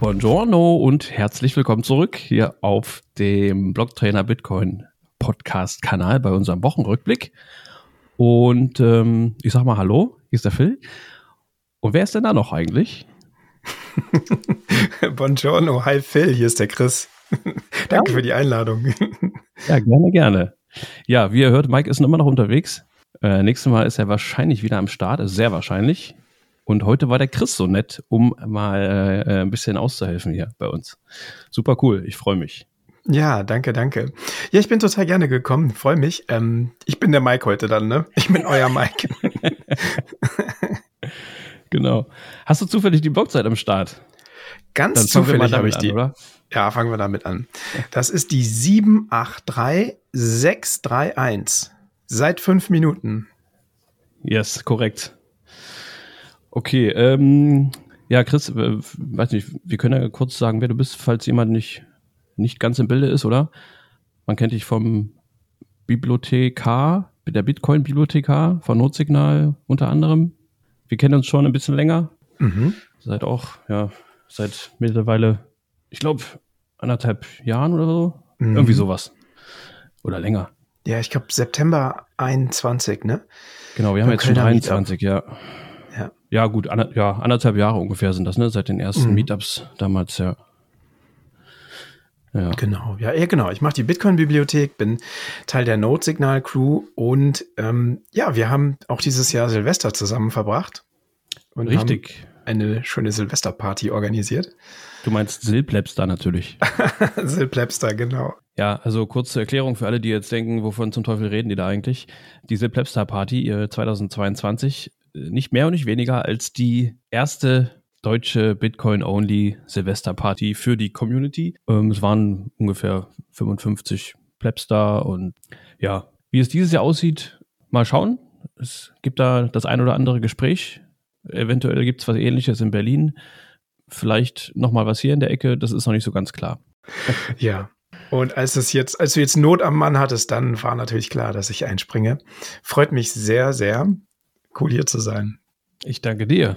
Buongiorno und herzlich willkommen zurück hier auf dem Blocktrainer Bitcoin Podcast Kanal bei unserem Wochenrückblick. Und ähm, ich sag mal Hallo, hier ist der Phil. Und wer ist denn da noch eigentlich? Buongiorno, hi Phil, hier ist der Chris. Danke ja. für die Einladung. ja, gerne, gerne. Ja, wie ihr hört, Mike ist immer noch unterwegs. Äh, nächstes Mal ist er wahrscheinlich wieder am Start, ist sehr wahrscheinlich. Und heute war der Chris so nett, um mal äh, ein bisschen auszuhelfen hier bei uns. Super cool, ich freue mich. Ja, danke, danke. Ja, ich bin total gerne gekommen, freue mich. Ähm, ich bin der Mike heute dann, ne? Ich bin euer Mike. genau. Hast du zufällig die Blockzeit am Start? Ganz zufällig habe ich die. An, ja, fangen wir damit an. Das ist die 783631. Seit fünf Minuten. Yes, korrekt. Okay, ähm, ja, Chris, äh, weiß nicht, wir können ja kurz sagen, wer du bist, falls jemand nicht, nicht ganz im Bilde ist, oder? Man kennt dich vom Bibliothekar, der Bitcoin-Bibliothekar von Notsignal unter anderem. Wir kennen uns schon ein bisschen länger. Mhm. Seit auch, ja, seit mittlerweile, ich glaube, anderthalb Jahren oder so. Mhm. Irgendwie sowas. Oder länger. Ja, ich glaube September 21, ne? Genau, wir haben jetzt schon 23, ja. Ja, ja gut, ander, ja, anderthalb Jahre ungefähr sind das, ne? Seit den ersten mhm. Meetups damals, ja. Ja. Genau, ja, ja genau. Ich mache die Bitcoin-Bibliothek, bin Teil der Node-Signal-Crew und ähm, ja, wir haben auch dieses Jahr Silvester zusammen verbracht. Und Richtig. eine schöne Silvesterparty organisiert. Du meinst Silplebster natürlich. Silplebster, genau. Ja, also kurze Erklärung für alle, die jetzt denken, wovon zum Teufel reden die da eigentlich. Die Silplebster Party 2022 nicht mehr und nicht weniger als die erste deutsche Bitcoin-only Silvesterparty für die Community. Ähm, es waren ungefähr 55 Plebs da und ja, wie es dieses Jahr aussieht, mal schauen. Es gibt da das ein oder andere Gespräch. Eventuell gibt es was ähnliches in Berlin. Vielleicht nochmal was hier in der Ecke, das ist noch nicht so ganz klar. Ja, und als es jetzt, als du jetzt Not am Mann hattest, dann war natürlich klar, dass ich einspringe. Freut mich sehr, sehr. Cool hier zu sein. Ich danke dir.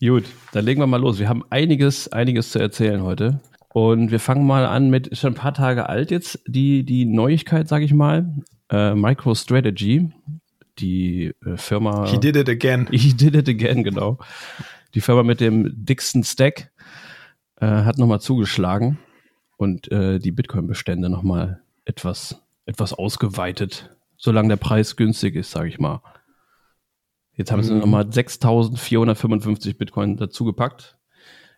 Gut, dann legen wir mal los. Wir haben einiges, einiges zu erzählen heute. Und wir fangen mal an mit, ist schon ein paar Tage alt jetzt, die, die Neuigkeit, sage ich mal. Äh, MicroStrategy, die äh, Firma. He did it again. He did it again, genau. Die Firma mit dem dicksten Stack äh, hat nochmal zugeschlagen und äh, die Bitcoin-Bestände nochmal etwas, etwas ausgeweitet, solange der Preis günstig ist, sage ich mal. Jetzt haben mhm. sie nochmal 6.455 Bitcoin dazugepackt,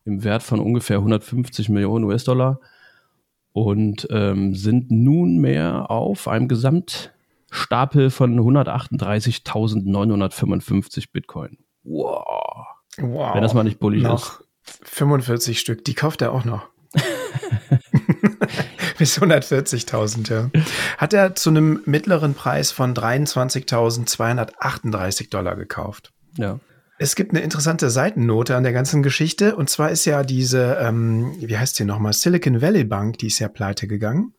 im Wert von ungefähr 150 Millionen US-Dollar und ähm, sind nunmehr auf einem Gesamtstapel von 138.955 Bitcoin. Wow. wow. Wenn das mal nicht bullig noch ist. 45 Stück, die kauft er auch noch. Bis 140.000, ja. Hat er zu einem mittleren Preis von 23.238 Dollar gekauft. Ja. Es gibt eine interessante Seitennote an der ganzen Geschichte. Und zwar ist ja diese, ähm, wie heißt sie nochmal, Silicon Valley Bank, die ist ja pleite gegangen.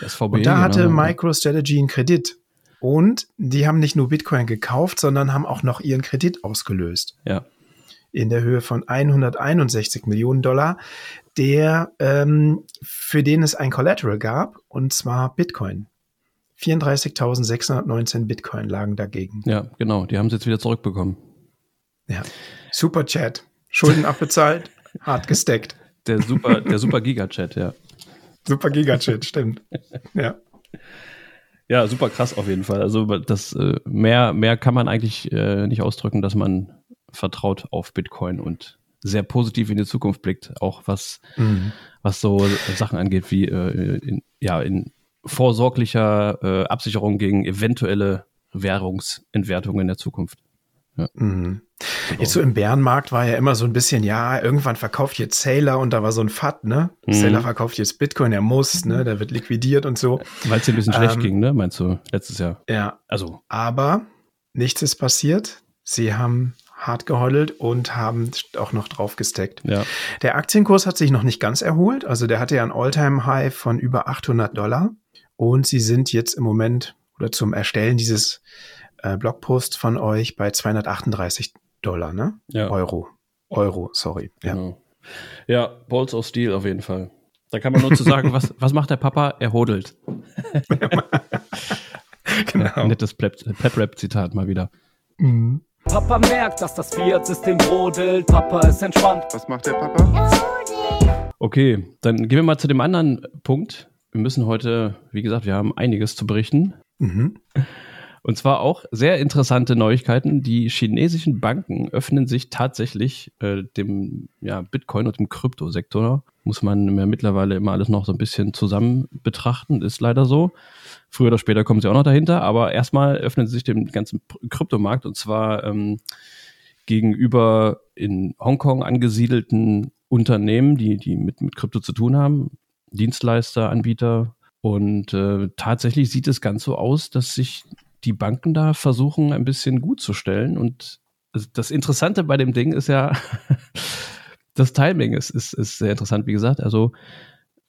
SVB, und da hatte genau. MicroStrategy einen Kredit. Und die haben nicht nur Bitcoin gekauft, sondern haben auch noch ihren Kredit ausgelöst. Ja. In der Höhe von 161 Millionen Dollar der, ähm, für den es ein Collateral gab, und zwar Bitcoin. 34.619 Bitcoin lagen dagegen. Ja, genau. Die haben es jetzt wieder zurückbekommen. Ja. Super Chat. Schulden abbezahlt, hart gesteckt. Der super, der super Giga-Chat, ja. Super Giga-Chat, stimmt. Ja. Ja, super krass auf jeden Fall. Also das äh, mehr, mehr kann man eigentlich äh, nicht ausdrücken, dass man vertraut auf Bitcoin und sehr positiv in die Zukunft blickt, auch was, mhm. was so Sachen angeht wie äh, in, ja, in vorsorglicher äh, Absicherung gegen eventuelle Währungsentwertungen in der Zukunft. Ja. Mhm. Jetzt so im Bärenmarkt war ja immer so ein bisschen, ja, irgendwann verkauft jetzt Sailor und da war so ein FAT, ne? Mhm. Sailor verkauft jetzt Bitcoin, er muss, ne? Der wird liquidiert und so. Weil es dir ein bisschen ähm, schlecht ging, ne? Meinst du, letztes Jahr? Ja. Also. Aber nichts ist passiert. Sie haben hart geheult und haben auch noch drauf gesteckt. Ja. Der Aktienkurs hat sich noch nicht ganz erholt. Also der hatte ja ein All-Time-High von über 800 Dollar. Und sie sind jetzt im Moment oder zum Erstellen dieses äh, Blogposts von euch bei 238 Dollar, ne? Ja. Euro. Euro, sorry. Genau. Ja, Balls of Steel auf jeden Fall. Da kann man nur zu sagen, was, was macht der Papa? Er hodelt. genau. Ja, nettes Pep-Rap-Zitat mal wieder. Mhm. Papa merkt, dass das Fiat-System brodelt. Papa ist entspannt. Was macht der Papa? Okay, dann gehen wir mal zu dem anderen Punkt. Wir müssen heute, wie gesagt, wir haben einiges zu berichten. Mhm. Und zwar auch sehr interessante Neuigkeiten. Die chinesischen Banken öffnen sich tatsächlich äh, dem ja, Bitcoin und dem Kryptosektor. Muss man ja mittlerweile immer alles noch so ein bisschen zusammen betrachten, ist leider so. Früher oder später kommen sie auch noch dahinter, aber erstmal öffnen sie sich dem ganzen Kryptomarkt und zwar ähm, gegenüber in Hongkong angesiedelten Unternehmen, die, die mit, mit Krypto zu tun haben, Dienstleister, Anbieter. Und äh, tatsächlich sieht es ganz so aus, dass sich die Banken da versuchen, ein bisschen gut zu stellen. Und das Interessante bei dem Ding ist ja, das Timing ist, ist, ist sehr interessant, wie gesagt. Also,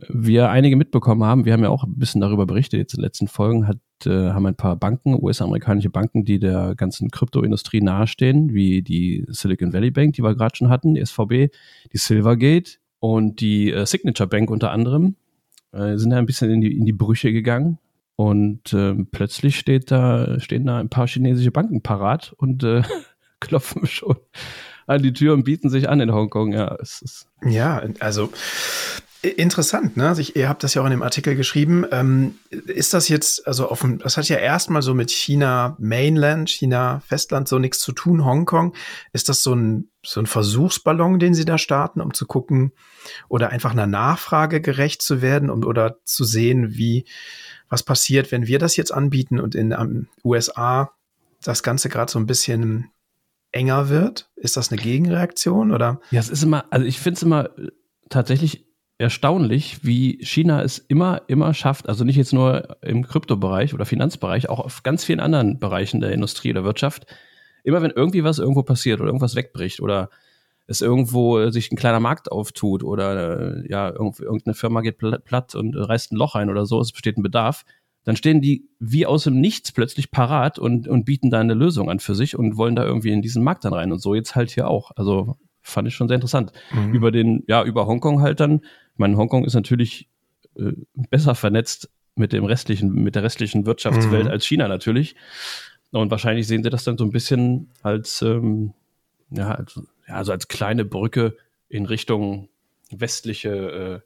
wir einige mitbekommen haben, wir haben ja auch ein bisschen darüber berichtet, jetzt in den letzten Folgen, hat, äh, haben ein paar Banken, US-amerikanische Banken, die der ganzen Kryptoindustrie nahestehen, wie die Silicon Valley Bank, die wir gerade schon hatten, die SVB, die Silvergate und die äh, Signature Bank unter anderem, äh, sind da ein bisschen in die, in die Brüche gegangen. Und äh, plötzlich steht da, stehen da ein paar chinesische Banken parat und äh, klopfen schon an die Tür und bieten sich an in Hongkong. Ja, es ist ja also Interessant, ne? Also ich, ihr habt das ja auch in dem Artikel geschrieben. Ähm, ist das jetzt, also offen, das hat ja erstmal so mit China Mainland, China Festland so nichts zu tun, Hongkong. Ist das so ein, so ein Versuchsballon, den sie da starten, um zu gucken oder einfach einer Nachfrage gerecht zu werden und oder zu sehen, wie, was passiert, wenn wir das jetzt anbieten und in um, USA das Ganze gerade so ein bisschen enger wird? Ist das eine Gegenreaktion oder? Ja, es ist immer, also ich finde es immer tatsächlich erstaunlich, wie China es immer, immer schafft, also nicht jetzt nur im Kryptobereich oder Finanzbereich, auch auf ganz vielen anderen Bereichen der Industrie oder Wirtschaft, immer wenn irgendwie was irgendwo passiert oder irgendwas wegbricht oder es irgendwo sich ein kleiner Markt auftut oder äh, ja, irgendeine Firma geht platt und reißt ein Loch ein oder so, es besteht ein Bedarf, dann stehen die wie aus dem Nichts plötzlich parat und, und bieten da eine Lösung an für sich und wollen da irgendwie in diesen Markt dann rein. Und so jetzt halt hier auch. Also fand ich schon sehr interessant. Mhm. Über den, ja, über Hongkong halt dann. Ich meine, Hongkong ist natürlich äh, besser vernetzt mit dem restlichen, mit der restlichen Wirtschaftswelt mhm. als China natürlich. Und wahrscheinlich sehen sie das dann so ein bisschen als, ähm, ja, als, ja, also als kleine Brücke in Richtung westliche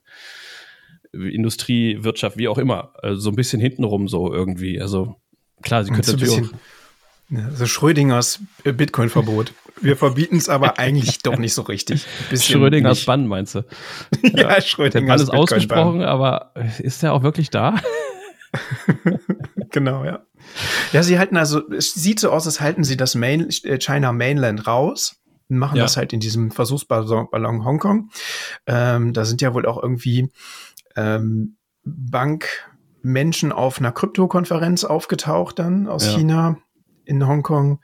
äh, Industrie, Wirtschaft, wie auch immer. Also so ein bisschen hintenrum so irgendwie. Also klar, sie könnte natürlich auch. Ja, so Schrödingers Bitcoin-Verbot. Wir verbieten es aber eigentlich doch nicht so richtig. Schrödingers nicht. Bann meinst du? ja, ja, Schrödingers Bann ist ausgesprochen, aber ist der auch wirklich da? genau, ja. Ja, sie halten also, es sieht so aus, als halten sie das Main, äh, China Mainland raus machen ja. das halt in diesem Versuchsballon Hongkong. Ähm, da sind ja wohl auch irgendwie ähm, Bankmenschen auf einer Kryptokonferenz aufgetaucht dann aus ja. China in Hongkong.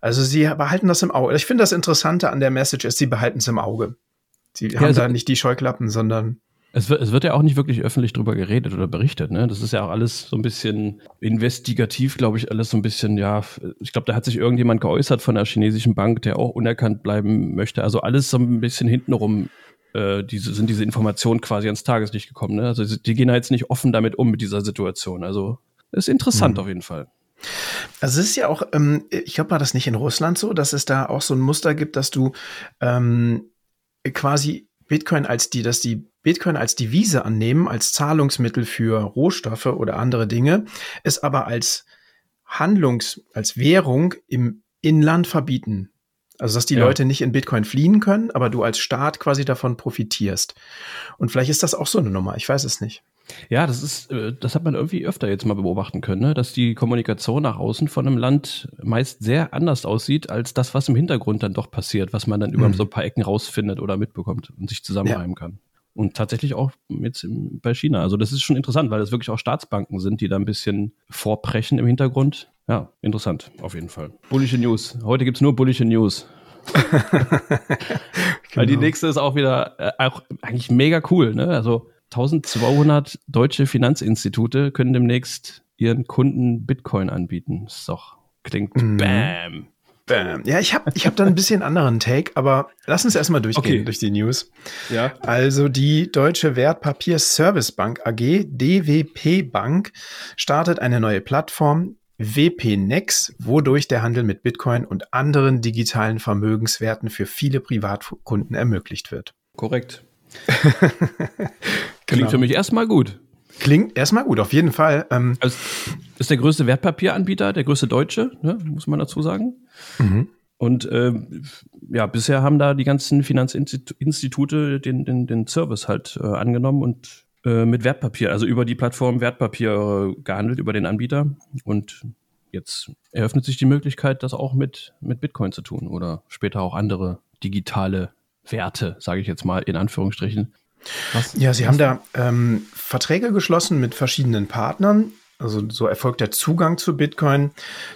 Also sie behalten das im Auge. Ich finde das Interessante an der Message ist, sie behalten es im Auge. Sie ja, haben also, da nicht die Scheuklappen, sondern es wird, es wird ja auch nicht wirklich öffentlich drüber geredet oder berichtet. Ne? Das ist ja auch alles so ein bisschen investigativ, glaube ich, alles so ein bisschen, ja, ich glaube, da hat sich irgendjemand geäußert von der chinesischen Bank, der auch unerkannt bleiben möchte. Also alles so ein bisschen hintenrum äh, diese, sind diese Informationen quasi ans Tageslicht gekommen. Ne? Also die gehen da jetzt nicht offen damit um mit dieser Situation. Also ist interessant hm. auf jeden Fall. Also es ist ja auch, ähm, ich glaube, war das nicht in Russland so, dass es da auch so ein Muster gibt, dass du ähm, quasi Bitcoin als die, dass die Bitcoin als Devise annehmen, als Zahlungsmittel für Rohstoffe oder andere Dinge, es aber als Handlungs-, als Währung im Inland verbieten. Also, dass die ja. Leute nicht in Bitcoin fliehen können, aber du als Staat quasi davon profitierst. Und vielleicht ist das auch so eine Nummer, ich weiß es nicht. Ja, das ist, äh, das hat man irgendwie öfter jetzt mal beobachten können, ne? dass die Kommunikation nach außen von einem Land meist sehr anders aussieht als das, was im Hintergrund dann doch passiert, was man dann über mhm. so ein paar Ecken rausfindet oder mitbekommt und sich zusammenreimen ja. kann. Und tatsächlich auch jetzt bei China. Also das ist schon interessant, weil es wirklich auch Staatsbanken sind, die da ein bisschen vorprechen im Hintergrund. Ja, interessant, auf jeden Fall. Bullische News. Heute gibt es nur bullische News. genau. Weil die genau. nächste ist auch wieder äh, auch eigentlich mega cool. Ne? Also 1200 deutsche Finanzinstitute können demnächst ihren Kunden Bitcoin anbieten. Das ist doch, klingt mhm. bam. Bam. Ja, ich habe ich hab da ein bisschen anderen Take, aber lass uns erstmal durchgehen okay. durch die News. Ja. Also die Deutsche Wertpapier-Service-Bank AG, DWP Bank, startet eine neue Plattform, WPNex, wodurch der Handel mit Bitcoin und anderen digitalen Vermögenswerten für viele Privatkunden ermöglicht wird. Korrekt. Klingt genau. für mich erstmal gut. Klingt erstmal gut, auf jeden Fall. Ähm, also ist der größte Wertpapieranbieter, der größte Deutsche, ne, muss man dazu sagen. Mhm. Und äh, ja, bisher haben da die ganzen Finanzinstitute den, den, den Service halt äh, angenommen und äh, mit Wertpapier, also über die Plattform Wertpapier äh, gehandelt, über den Anbieter. Und jetzt eröffnet sich die Möglichkeit, das auch mit, mit Bitcoin zu tun oder später auch andere digitale Werte, sage ich jetzt mal in Anführungsstrichen. Was, ja, sie haben da ähm, Verträge geschlossen mit verschiedenen Partnern. Also so erfolgt der Zugang zu Bitcoin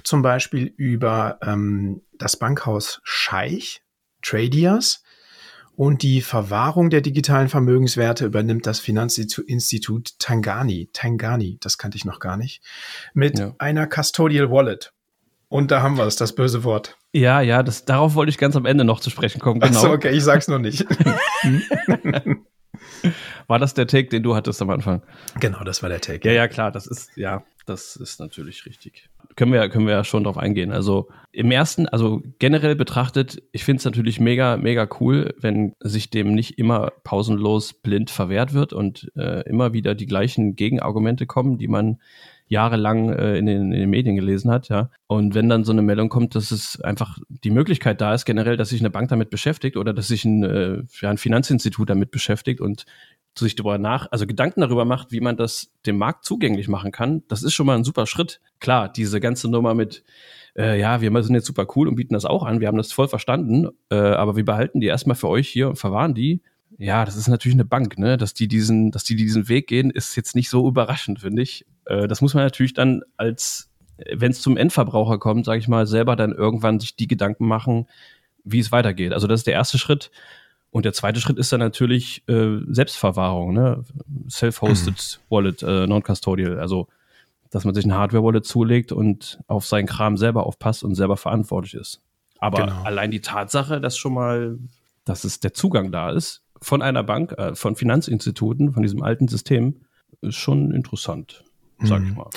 zum Beispiel über ähm, das Bankhaus Scheich, Tradias. Und die Verwahrung der digitalen Vermögenswerte übernimmt das Finanzinstitut Tangani. Tangani, das kannte ich noch gar nicht. Mit ja. einer Custodial Wallet. Und da haben wir es, das böse Wort. Ja, ja, das, darauf wollte ich ganz am Ende noch zu sprechen kommen. Genau. Achso, okay, ich sag's noch nicht. War das der Take, den du hattest am Anfang? Genau, das war der Take. Ja, ja, klar, das ist, ja, das ist natürlich richtig. Können wir, können wir ja schon drauf eingehen. Also im ersten, also generell betrachtet, ich finde es natürlich mega, mega cool, wenn sich dem nicht immer pausenlos blind verwehrt wird und äh, immer wieder die gleichen Gegenargumente kommen, die man jahrelang äh, in, den, in den Medien gelesen hat, ja. Und wenn dann so eine Meldung kommt, dass es einfach die Möglichkeit da ist, generell, dass sich eine Bank damit beschäftigt oder dass sich ein, äh, ja, ein Finanzinstitut damit beschäftigt und sich darüber nach, also Gedanken darüber macht, wie man das dem Markt zugänglich machen kann, das ist schon mal ein super Schritt. Klar, diese ganze Nummer mit, äh, ja, wir sind jetzt super cool und bieten das auch an, wir haben das voll verstanden, äh, aber wir behalten die erstmal für euch hier und verwahren die. Ja, das ist natürlich eine Bank, ne? Dass die diesen, dass die diesen Weg gehen, ist jetzt nicht so überraschend, finde ich. Äh, das muss man natürlich dann als, wenn es zum Endverbraucher kommt, sage ich mal, selber dann irgendwann sich die Gedanken machen, wie es weitergeht. Also das ist der erste Schritt. Und der zweite Schritt ist dann natürlich äh, Selbstverwahrung, ne? Self-hosted mhm. Wallet, äh, non-custodial. Also, dass man sich ein Hardware-Wallet zulegt und auf seinen Kram selber aufpasst und selber verantwortlich ist. Aber genau. allein die Tatsache, dass schon mal, dass es der Zugang da ist von einer Bank, äh, von Finanzinstituten, von diesem alten System, ist schon interessant sag ich mhm. mal.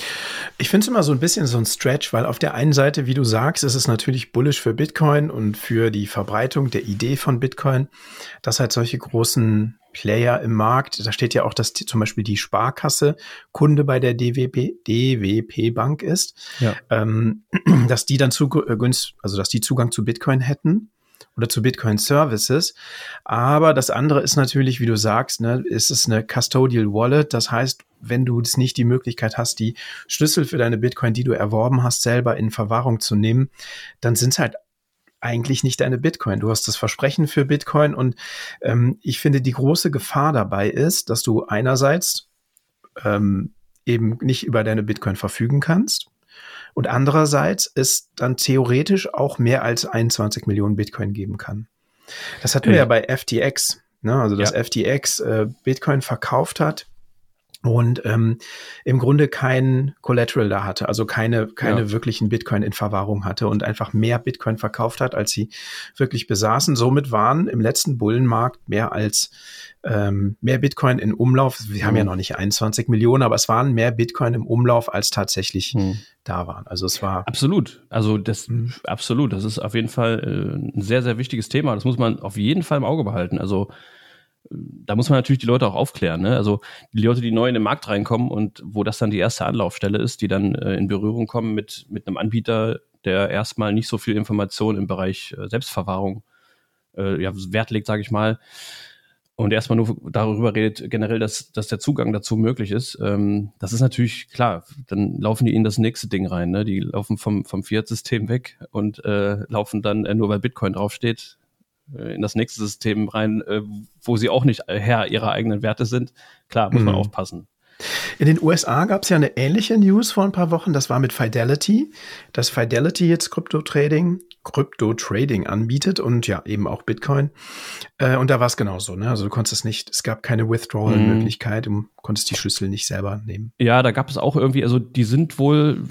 Ich finde es immer so ein bisschen so ein Stretch, weil auf der einen Seite, wie du sagst, ist es natürlich bullish für Bitcoin und für die Verbreitung der Idee von Bitcoin, dass halt solche großen Player im Markt, da steht ja auch, dass die, zum Beispiel die Sparkasse Kunde bei der DWP, DWP Bank ist, ja. ähm, dass die dann zu, äh, also dass die Zugang zu Bitcoin hätten oder zu Bitcoin Services. Aber das andere ist natürlich, wie du sagst, ne, ist es eine Custodial Wallet. Das heißt, wenn du es nicht die Möglichkeit hast, die Schlüssel für deine Bitcoin, die du erworben hast, selber in Verwahrung zu nehmen, dann sind es halt eigentlich nicht deine Bitcoin. Du hast das Versprechen für Bitcoin und ähm, ich finde, die große Gefahr dabei ist, dass du einerseits ähm, eben nicht über deine Bitcoin verfügen kannst und andererseits es dann theoretisch auch mehr als 21 Millionen Bitcoin geben kann. Das hatten wir ja bei FTX, ne? also dass ja. FTX äh, Bitcoin verkauft hat und ähm, im Grunde kein Collateral da hatte, also keine, keine ja. wirklichen Bitcoin in Verwahrung hatte und einfach mehr Bitcoin verkauft hat, als sie wirklich besaßen. Somit waren im letzten Bullenmarkt mehr als ähm, mehr Bitcoin in Umlauf. Wir mhm. haben ja mhm. noch nicht 21 Millionen, aber es waren mehr Bitcoin im Umlauf, als tatsächlich mhm. da waren. Also es war absolut. Also das mhm. absolut. Das ist auf jeden Fall äh, ein sehr sehr wichtiges Thema. Das muss man auf jeden Fall im Auge behalten. Also da muss man natürlich die Leute auch aufklären. Ne? Also die Leute, die neu in den Markt reinkommen und wo das dann die erste Anlaufstelle ist, die dann äh, in Berührung kommen mit, mit einem Anbieter, der erstmal nicht so viel Information im Bereich äh, Selbstverwahrung äh, ja, Wert legt, sage ich mal, und erstmal nur darüber redet, generell, dass, dass der Zugang dazu möglich ist, ähm, das ist natürlich klar, dann laufen die in das nächste Ding rein. Ne? Die laufen vom, vom Fiat-System weg und äh, laufen dann, äh, nur weil Bitcoin draufsteht, in das nächste System rein, äh, wo sie auch nicht Herr ihrer eigenen Werte sind. Klar, muss mhm. man aufpassen. In den USA gab es ja eine ähnliche News vor ein paar Wochen. Das war mit Fidelity, dass Fidelity jetzt Krypto-Trading, Krypto-Trading anbietet und ja, eben auch Bitcoin. Äh, und da war es genauso. Ne? Also du konntest es nicht, es gab keine Withdrawal-Möglichkeit, du konntest die Schlüssel nicht selber nehmen. Ja, da gab es auch irgendwie, also die sind wohl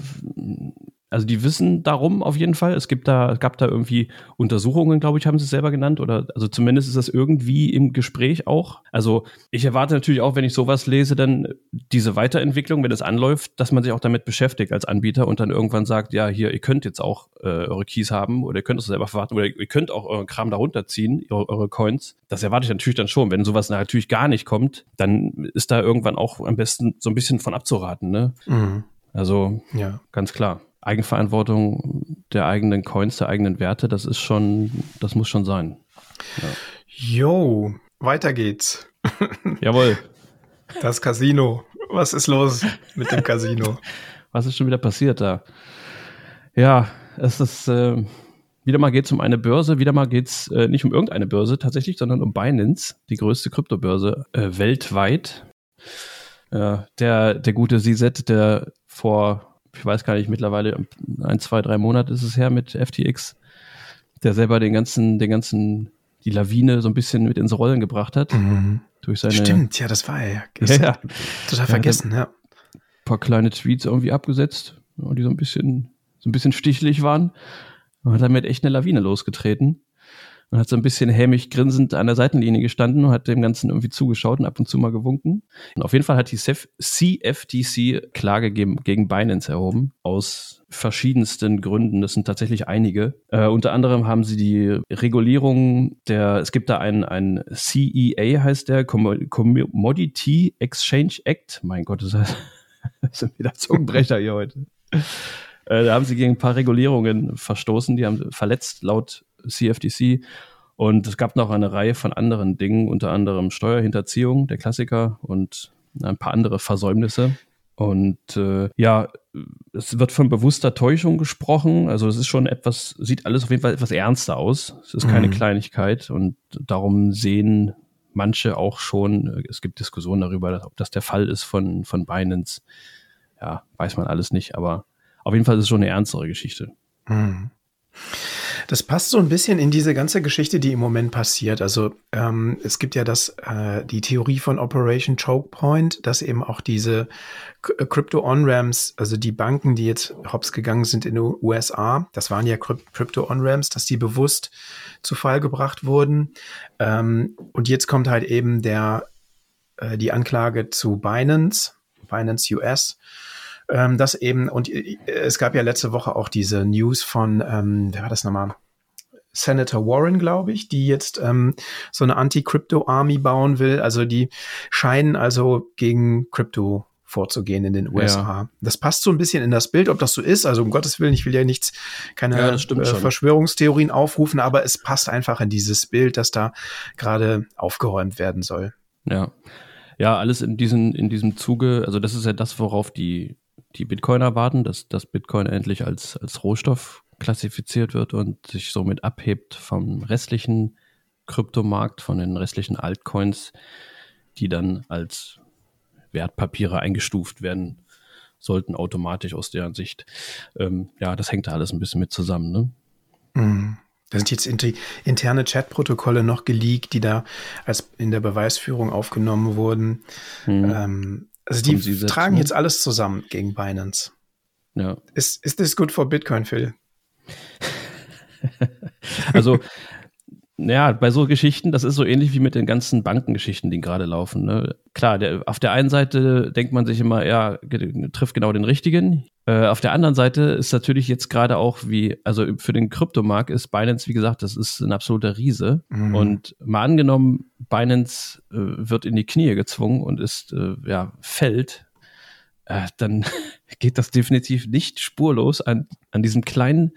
also die wissen darum auf jeden Fall. Es gibt da, gab da irgendwie Untersuchungen, glaube ich, haben sie es selber genannt. Oder also zumindest ist das irgendwie im Gespräch auch. Also ich erwarte natürlich auch, wenn ich sowas lese, dann diese Weiterentwicklung, wenn es anläuft, dass man sich auch damit beschäftigt als Anbieter und dann irgendwann sagt, ja, hier, ihr könnt jetzt auch äh, eure Keys haben oder ihr könnt es selber verwarten oder ihr könnt auch euren Kram darunter ziehen, eure, eure Coins. Das erwarte ich natürlich dann schon. Wenn sowas natürlich gar nicht kommt, dann ist da irgendwann auch am besten so ein bisschen von abzuraten. Ne? Mhm. Also ja. ganz klar. Eigenverantwortung der eigenen Coins, der eigenen Werte, das ist schon, das muss schon sein. Ja. Jo, weiter geht's. Jawohl. Das Casino. Was ist los mit dem Casino? Was ist schon wieder passiert da? Ja, es ist äh, wieder mal geht es um eine Börse, wieder mal geht es äh, nicht um irgendeine Börse tatsächlich, sondern um Binance, die größte Kryptobörse äh, weltweit. Ja, der, der gute CZ, der vor, ich weiß gar nicht, mittlerweile ein, zwei, drei Monate ist es her mit FTX, der selber den ganzen, den ganzen, die Lawine so ein bisschen mit ins Rollen gebracht hat. Mhm. Durch seine, Stimmt, ja, das war er. Ja, ja. Total vergessen, ja. Ein paar kleine Tweets irgendwie abgesetzt, die so ein bisschen, so ein bisschen stichlich waren. Und hat damit echt eine Lawine losgetreten und hat so ein bisschen hämisch grinsend an der Seitenlinie gestanden und hat dem Ganzen irgendwie zugeschaut und ab und zu mal gewunken. Und auf jeden Fall hat die CFTC Klage gegen, Binance erhoben, aus verschiedensten Gründen. Das sind tatsächlich einige. Äh, unter anderem haben sie die Regulierung der, es gibt da ein, ein CEA heißt der, Commodity Exchange Act. Mein Gott, das, das sind wieder Zungenbrecher hier heute. Äh, da haben sie gegen ein paar Regulierungen verstoßen, die haben verletzt laut CFTC. Und es gab noch eine Reihe von anderen Dingen, unter anderem Steuerhinterziehung, der Klassiker, und ein paar andere Versäumnisse. Und äh, ja, es wird von bewusster Täuschung gesprochen. Also es ist schon etwas, sieht alles auf jeden Fall etwas ernster aus. Es ist keine mhm. Kleinigkeit und darum sehen manche auch schon, es gibt Diskussionen darüber, ob das der Fall ist von, von Binance. Ja, weiß man alles nicht, aber auf jeden Fall ist es schon eine ernstere Geschichte. Mhm. Das passt so ein bisschen in diese ganze Geschichte, die im Moment passiert. Also ähm, es gibt ja das, äh, die Theorie von Operation Choke Point, dass eben auch diese äh, Crypto-On-Ramps, also die Banken, die jetzt hops gegangen sind in den USA, das waren ja Crypto-On-Ramps, dass die bewusst zu Fall gebracht wurden. Ähm, und jetzt kommt halt eben der, äh, die Anklage zu Binance, Binance US ähm, das eben, und äh, es gab ja letzte Woche auch diese News von, ähm, wer war das nochmal? Senator Warren, glaube ich, die jetzt ähm, so eine Anti-Crypto-Army bauen will. Also die scheinen also gegen Crypto vorzugehen in den USA. Ja. Das passt so ein bisschen in das Bild, ob das so ist. Also um Gottes Willen, ich will ja nichts, keine ja, äh, Verschwörungstheorien aufrufen, aber es passt einfach in dieses Bild, dass da gerade aufgeräumt werden soll. Ja. Ja, alles in diesem, in diesem Zuge, also das ist ja das, worauf die die Bitcoiner warten, dass das Bitcoin endlich als, als Rohstoff klassifiziert wird und sich somit abhebt vom restlichen Kryptomarkt, von den restlichen Altcoins, die dann als Wertpapiere eingestuft werden sollten, automatisch aus deren Sicht. Ähm, ja, das hängt da alles ein bisschen mit zusammen. Ne? Mhm. Da sind jetzt interne Chatprotokolle noch geleakt, die da als in der Beweisführung aufgenommen wurden. Mhm. Ähm, also die tragen jetzt alles zusammen gegen Binance. Ja. Ist, ist das gut für Bitcoin, Phil? also, ja, bei so Geschichten, das ist so ähnlich wie mit den ganzen Bankengeschichten, die gerade laufen. Ne? Klar, der, auf der einen Seite denkt man sich immer, ja, trifft genau den richtigen. Äh, auf der anderen Seite ist natürlich jetzt gerade auch wie, also für den Kryptomarkt ist Binance, wie gesagt, das ist ein absoluter Riese. Mhm. Und mal angenommen, Binance äh, wird in die Knie gezwungen und ist, äh, ja, fällt, äh, dann geht das definitiv nicht spurlos an, an diesem kleinen,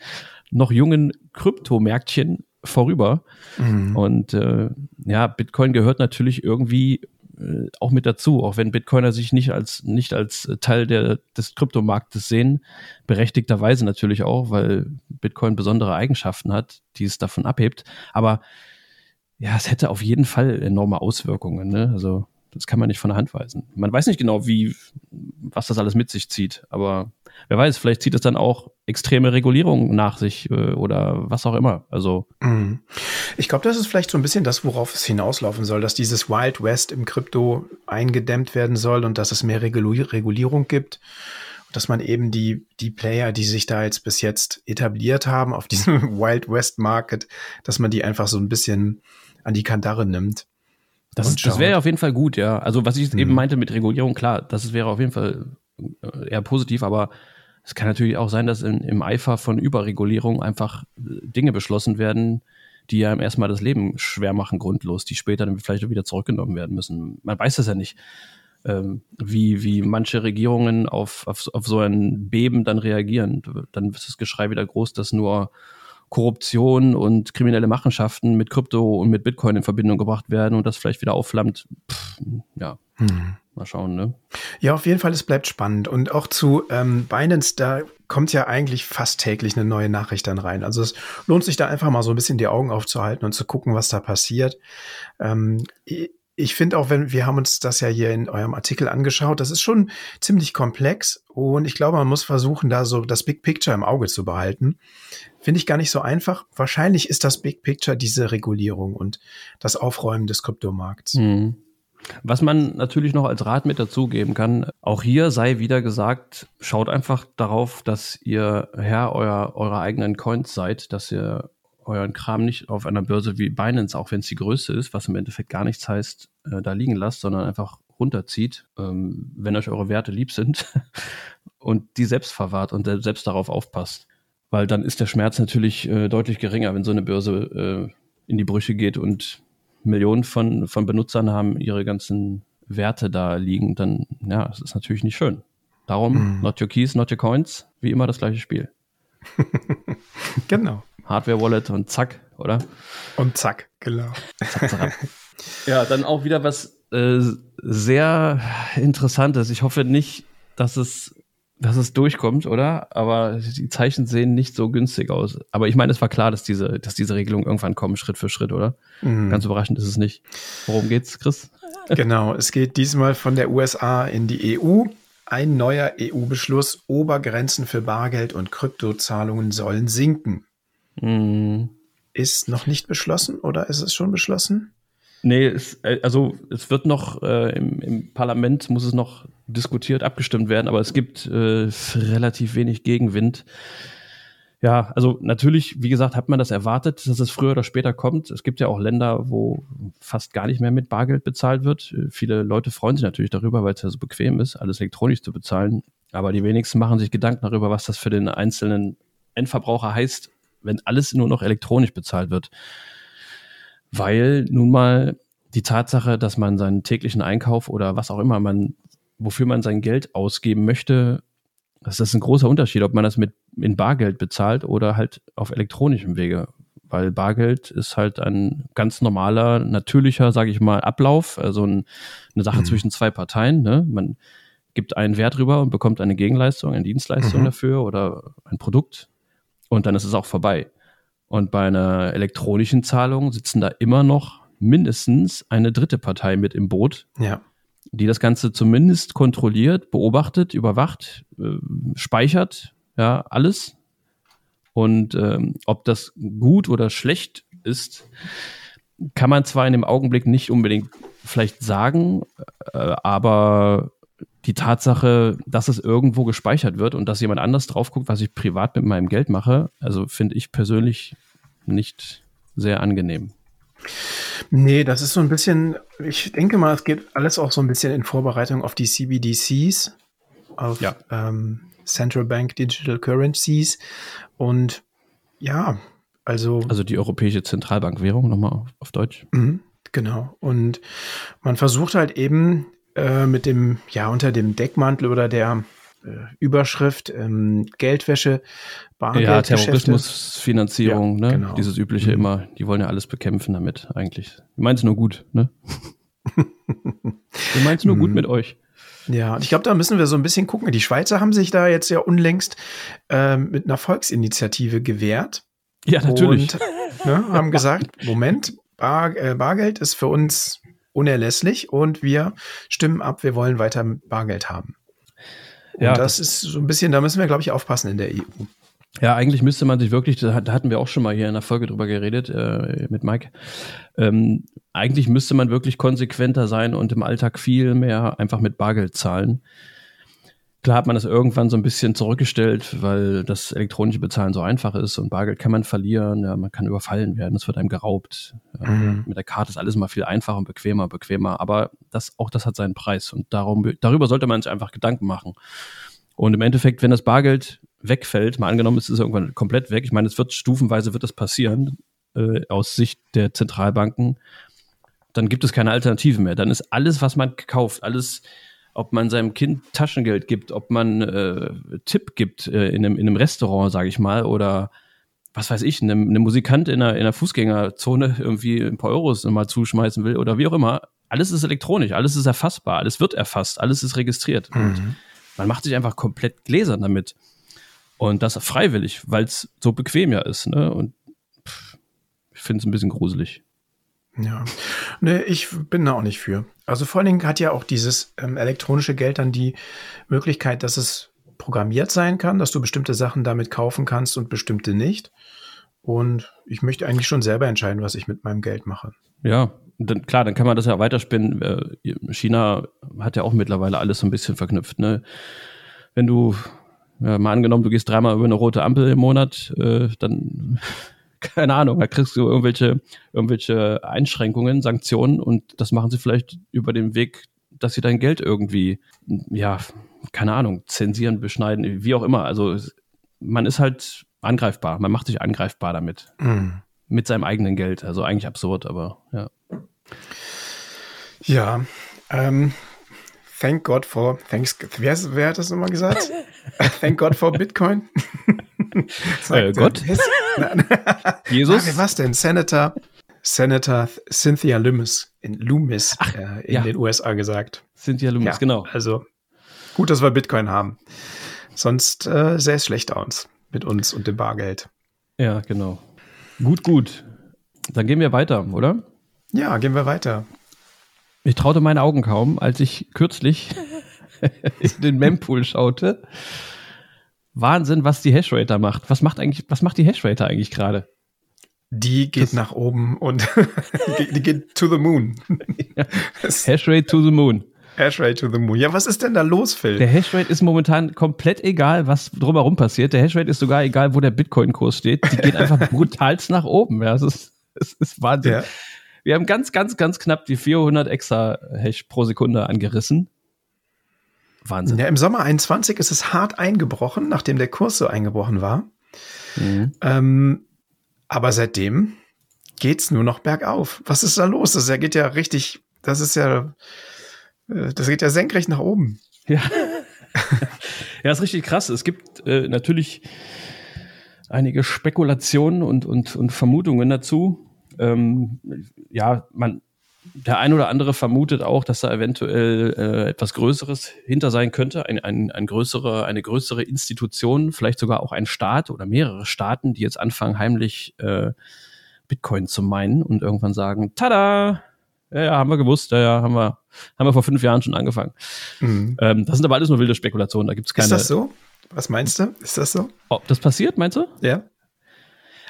noch jungen Kryptomärktchen vorüber. Mhm. Und äh, ja, Bitcoin gehört natürlich irgendwie äh, auch mit dazu, auch wenn Bitcoiner sich nicht als nicht als Teil der, des Kryptomarktes sehen, berechtigterweise natürlich auch, weil Bitcoin besondere Eigenschaften hat, die es davon abhebt. Aber ja, es hätte auf jeden Fall enorme Auswirkungen. Ne? Also das kann man nicht von der Hand weisen. Man weiß nicht genau, wie, was das alles mit sich zieht, aber wer weiß, vielleicht zieht es dann auch extreme Regulierungen nach sich äh, oder was auch immer. Also. Mhm. Ich glaube, das ist vielleicht so ein bisschen das, worauf es hinauslaufen soll, dass dieses Wild West im Krypto eingedämmt werden soll und dass es mehr Regulierung gibt dass man eben die, die Player, die sich da jetzt bis jetzt etabliert haben auf diesem Wild West Market, dass man die einfach so ein bisschen an die Kandare nimmt. Das, das wäre auf jeden Fall gut, ja. Also was ich mhm. eben meinte mit Regulierung, klar, das wäre auf jeden Fall äh, eher positiv, aber es kann natürlich auch sein, dass in, im Eifer von Überregulierung einfach äh, Dinge beschlossen werden, die einem erstmal das Leben schwer machen, grundlos, die später dann vielleicht wieder zurückgenommen werden müssen. Man weiß das ja nicht, ähm, wie, wie manche Regierungen auf, auf, auf so ein Beben dann reagieren. Dann ist das Geschrei wieder groß, dass nur Korruption und kriminelle Machenschaften mit Krypto und mit Bitcoin in Verbindung gebracht werden und das vielleicht wieder aufflammt. Pff, ja. Hm. Mal schauen, ne? Ja, auf jeden Fall, es bleibt spannend. Und auch zu ähm, Binance, da kommt ja eigentlich fast täglich eine neue Nachricht dann rein. Also es lohnt sich da einfach mal so ein bisschen die Augen aufzuhalten und zu gucken, was da passiert. Ähm, ich finde auch, wenn wir haben uns das ja hier in eurem Artikel angeschaut, das ist schon ziemlich komplex und ich glaube, man muss versuchen, da so das Big Picture im Auge zu behalten. Finde ich gar nicht so einfach. Wahrscheinlich ist das Big Picture diese Regulierung und das Aufräumen des Kryptomarkts. Mhm. Was man natürlich noch als Rat mit dazugeben kann, auch hier sei wieder gesagt, schaut einfach darauf, dass ihr Herr euer, eurer eigenen Coins seid, dass ihr euren Kram nicht auf einer Börse wie Binance, auch wenn es die größte ist, was im Endeffekt gar nichts heißt, äh, da liegen lasst, sondern einfach runterzieht, ähm, wenn euch eure Werte lieb sind und die selbst verwahrt und selbst darauf aufpasst. Weil dann ist der Schmerz natürlich äh, deutlich geringer, wenn so eine Börse äh, in die Brüche geht und Millionen von, von Benutzern haben ihre ganzen Werte da liegen, dann, ja, das ist natürlich nicht schön. Darum, mm. not your keys, not your coins, wie immer das gleiche Spiel. genau. Hardware-Wallet und zack, oder? Und zack, genau. Zack, zack. ja, dann auch wieder was äh, sehr Interessantes. Ich hoffe nicht, dass es dass es durchkommt, oder? Aber die Zeichen sehen nicht so günstig aus. Aber ich meine, es war klar, dass diese, dass diese Regelungen irgendwann kommen, Schritt für Schritt, oder? Mhm. Ganz überraschend ist es nicht. Worum geht's, Chris? Genau, es geht diesmal von der USA in die EU. Ein neuer EU-Beschluss, Obergrenzen für Bargeld und Kryptozahlungen sollen sinken. Mhm. Ist noch nicht beschlossen oder ist es schon beschlossen? Nee, es, äh, also es wird noch äh, im, im, Parlament muss es noch diskutiert, abgestimmt werden, aber es gibt äh, relativ wenig Gegenwind. Ja, also natürlich, wie gesagt, hat man das erwartet, dass es früher oder später kommt. Es gibt ja auch Länder, wo fast gar nicht mehr mit Bargeld bezahlt wird. Viele Leute freuen sich natürlich darüber, weil es ja so bequem ist, alles elektronisch zu bezahlen. Aber die wenigsten machen sich Gedanken darüber, was das für den einzelnen Endverbraucher heißt, wenn alles nur noch elektronisch bezahlt wird weil nun mal die Tatsache, dass man seinen täglichen Einkauf oder was auch immer man, wofür man sein Geld ausgeben möchte, das ist ein großer Unterschied, ob man das mit in Bargeld bezahlt oder halt auf elektronischem Wege. Weil Bargeld ist halt ein ganz normaler, natürlicher, sage ich mal, Ablauf, also ein, eine Sache mhm. zwischen zwei Parteien. Ne? Man gibt einen Wert rüber und bekommt eine Gegenleistung, eine Dienstleistung mhm. dafür oder ein Produkt und dann ist es auch vorbei. Und bei einer elektronischen Zahlung sitzen da immer noch mindestens eine dritte Partei mit im Boot, ja. die das Ganze zumindest kontrolliert, beobachtet, überwacht, äh, speichert, ja, alles. Und ähm, ob das gut oder schlecht ist, kann man zwar in dem Augenblick nicht unbedingt vielleicht sagen, äh, aber die Tatsache, dass es irgendwo gespeichert wird und dass jemand anders drauf guckt, was ich privat mit meinem Geld mache, also finde ich persönlich nicht sehr angenehm. Nee, das ist so ein bisschen, ich denke mal, es geht alles auch so ein bisschen in Vorbereitung auf die CBDCs, auf ja. ähm, Central Bank Digital Currencies. Und ja, also. Also die Europäische Zentralbankwährung nochmal auf Deutsch. Mhm, genau. Und man versucht halt eben äh, mit dem, ja, unter dem Deckmantel oder der äh, Überschrift ähm, Geldwäsche, Bargeld. Ja, Terrorismusfinanzierung, ja, ne? Genau. Dieses übliche mhm. immer, die wollen ja alles bekämpfen damit eigentlich. Du meinst nur gut, ne? du meinst nur gut mhm. mit euch. Ja, ich glaube, da müssen wir so ein bisschen gucken. Die Schweizer haben sich da jetzt ja unlängst äh, mit einer Volksinitiative gewehrt. Ja, natürlich. Und ne, haben gesagt, Moment, Bar, äh, Bargeld ist für uns unerlässlich und wir stimmen ab, wir wollen weiter Bargeld haben. Und ja, das, das ist so ein bisschen, da müssen wir, glaube ich, aufpassen in der EU. Ja, eigentlich müsste man sich wirklich, da hatten wir auch schon mal hier in der Folge drüber geredet äh, mit Mike. Ähm, eigentlich müsste man wirklich konsequenter sein und im Alltag viel mehr einfach mit Bargeld zahlen. Da hat man das irgendwann so ein bisschen zurückgestellt, weil das elektronische Bezahlen so einfach ist und Bargeld kann man verlieren, ja, man kann überfallen werden, es wird einem geraubt. Ja, mhm. Mit der Karte ist alles mal viel einfacher und bequemer, bequemer, aber das, auch das hat seinen Preis und darum, darüber sollte man sich einfach Gedanken machen. Und im Endeffekt, wenn das Bargeld wegfällt, mal angenommen, es ist irgendwann komplett weg, ich meine, es wird stufenweise wird das passieren, äh, aus Sicht der Zentralbanken, dann gibt es keine Alternative mehr. Dann ist alles, was man kauft, alles, ob man seinem Kind Taschengeld gibt, ob man äh, Tipp gibt äh, in, einem, in einem Restaurant, sage ich mal, oder was weiß ich, einem, einem Musikant in einer, in einer Fußgängerzone irgendwie ein paar Euros mal zuschmeißen will oder wie auch immer. Alles ist elektronisch, alles ist erfassbar, alles wird erfasst, alles ist registriert. Mhm. man macht sich einfach komplett gläsern damit. Und das freiwillig, weil es so bequem ja ist. Ne? Und pff, ich finde es ein bisschen gruselig. Ja, ne, ich bin da auch nicht für. Also vor allen Dingen hat ja auch dieses ähm, elektronische Geld dann die Möglichkeit, dass es programmiert sein kann, dass du bestimmte Sachen damit kaufen kannst und bestimmte nicht. Und ich möchte eigentlich schon selber entscheiden, was ich mit meinem Geld mache. Ja, dann, klar, dann kann man das ja weiterspinnen. Äh, China hat ja auch mittlerweile alles so ein bisschen verknüpft. Ne? Wenn du, ja, mal angenommen, du gehst dreimal über eine rote Ampel im Monat, äh, dann keine Ahnung, da kriegst du irgendwelche, irgendwelche Einschränkungen, Sanktionen und das machen sie vielleicht über den Weg, dass sie dein Geld irgendwie, ja, keine Ahnung, zensieren, beschneiden, wie auch immer. Also man ist halt angreifbar, man macht sich angreifbar damit. Mhm. Mit seinem eigenen Geld. Also eigentlich absurd, aber ja. Ja, ähm, thank God for, thanks, wer, wer hat das nochmal gesagt? thank God for Bitcoin. äh, Gott? Jesus? Ah, was denn? Senator, Senator Cynthia Loomis in, Loomis, Ach, äh, in ja. den USA gesagt. Cynthia Loomis, ja, genau. Also gut, dass wir Bitcoin haben. Sonst äh, sähe es schlecht aus mit uns und dem Bargeld. Ja, genau. Gut, gut. Dann gehen wir weiter, oder? Ja, gehen wir weiter. Ich traute meine Augen kaum, als ich kürzlich in den Mempool schaute Wahnsinn, was die Hashrate da macht. Was macht eigentlich, was macht die Hashrate eigentlich gerade? Die geht das nach oben und die geht to the moon. Ja. Hashrate to the moon. Hashrate to the moon. Ja, was ist denn da los, Phil? Der Hashrate ist momentan komplett egal, was drumherum passiert. Der Hashrate ist sogar egal, wo der Bitcoin-Kurs steht. Die geht einfach brutalst nach oben. Ja, es ist, es ist Wahnsinn. Ja. Wir haben ganz, ganz, ganz knapp die 400 extra Hash pro Sekunde angerissen. Wahnsinn. Ja, im Sommer 21 ist es hart eingebrochen, nachdem der Kurs so eingebrochen war. Mhm. Ähm, aber seitdem geht's nur noch bergauf. Was ist da los? Das geht ja richtig, das ist ja, äh, das geht ja senkrecht nach oben. Ja. ja, ist richtig krass. Es gibt äh, natürlich einige Spekulationen und, und, und Vermutungen dazu. Ähm, ja, man, der ein oder andere vermutet auch, dass da eventuell äh, etwas Größeres hinter sein könnte, ein, ein, ein größere, eine größere Institution, vielleicht sogar auch ein Staat oder mehrere Staaten, die jetzt anfangen, heimlich äh, Bitcoin zu meinen und irgendwann sagen, tada, ja, ja, haben wir gewusst, ja, ja, haben wir, haben wir vor fünf Jahren schon angefangen. Mhm. Ähm, das sind aber alles nur wilde Spekulationen, da gibt es keine. Ist das so? Was meinst du? Ist das so? Ob das passiert, meinst du? Ja.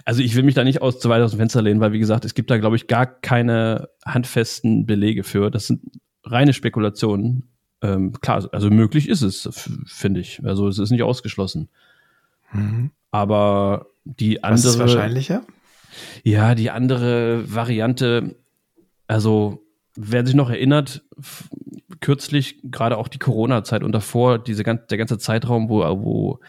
Also ich will mich da nicht aus, zu weit aus dem Fenster lehnen, weil wie gesagt, es gibt da, glaube ich, gar keine handfesten Belege für. Das sind reine Spekulationen. Ähm, klar, also möglich ist es, finde ich. Also es ist nicht ausgeschlossen. Mhm. Aber die andere. Was ist wahrscheinlicher? Ja, die andere Variante, also wer sich noch erinnert, kürzlich, gerade auch die Corona-Zeit und davor, diese, der ganze Zeitraum, wo, wo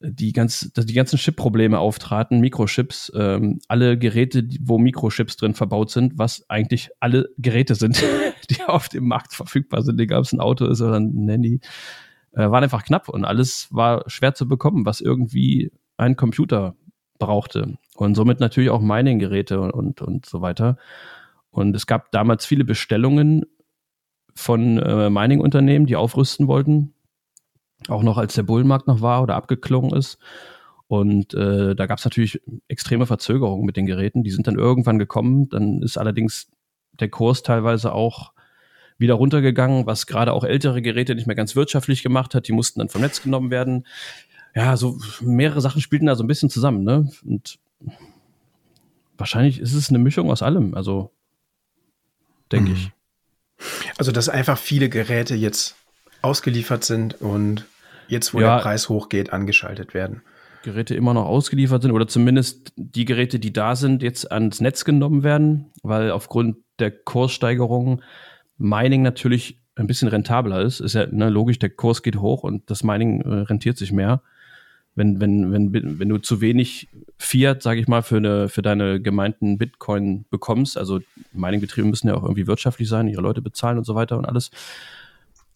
die, ganz, die ganzen Chip-Probleme auftraten, Mikrochips, ähm, alle Geräte, wo Mikrochips drin verbaut sind, was eigentlich alle Geräte sind, die auf dem Markt verfügbar sind, egal ob es ein Auto ist oder ein Handy, äh, waren einfach knapp und alles war schwer zu bekommen, was irgendwie ein Computer brauchte. Und somit natürlich auch Mining-Geräte und, und, und so weiter. Und es gab damals viele Bestellungen von äh, Mining-Unternehmen, die aufrüsten wollten auch noch als der Bullenmarkt noch war oder abgeklungen ist. Und äh, da gab es natürlich extreme Verzögerungen mit den Geräten. Die sind dann irgendwann gekommen. Dann ist allerdings der Kurs teilweise auch wieder runtergegangen, was gerade auch ältere Geräte nicht mehr ganz wirtschaftlich gemacht hat. Die mussten dann vom Netz genommen werden. Ja, so mehrere Sachen spielten da so ein bisschen zusammen. Ne? Und wahrscheinlich ist es eine Mischung aus allem. Also denke mhm. ich. Also dass einfach viele Geräte jetzt ausgeliefert sind und jetzt, wo ja, der Preis hochgeht, angeschaltet werden. Geräte immer noch ausgeliefert sind oder zumindest die Geräte, die da sind, jetzt ans Netz genommen werden, weil aufgrund der Kurssteigerung Mining natürlich ein bisschen rentabler ist. Ist ja ne, logisch, der Kurs geht hoch und das Mining äh, rentiert sich mehr. Wenn, wenn, wenn, wenn du zu wenig Fiat, sage ich mal, für, eine, für deine gemeinten Bitcoin bekommst, also Mining-Betriebe müssen ja auch irgendwie wirtschaftlich sein, ihre Leute bezahlen und so weiter und alles,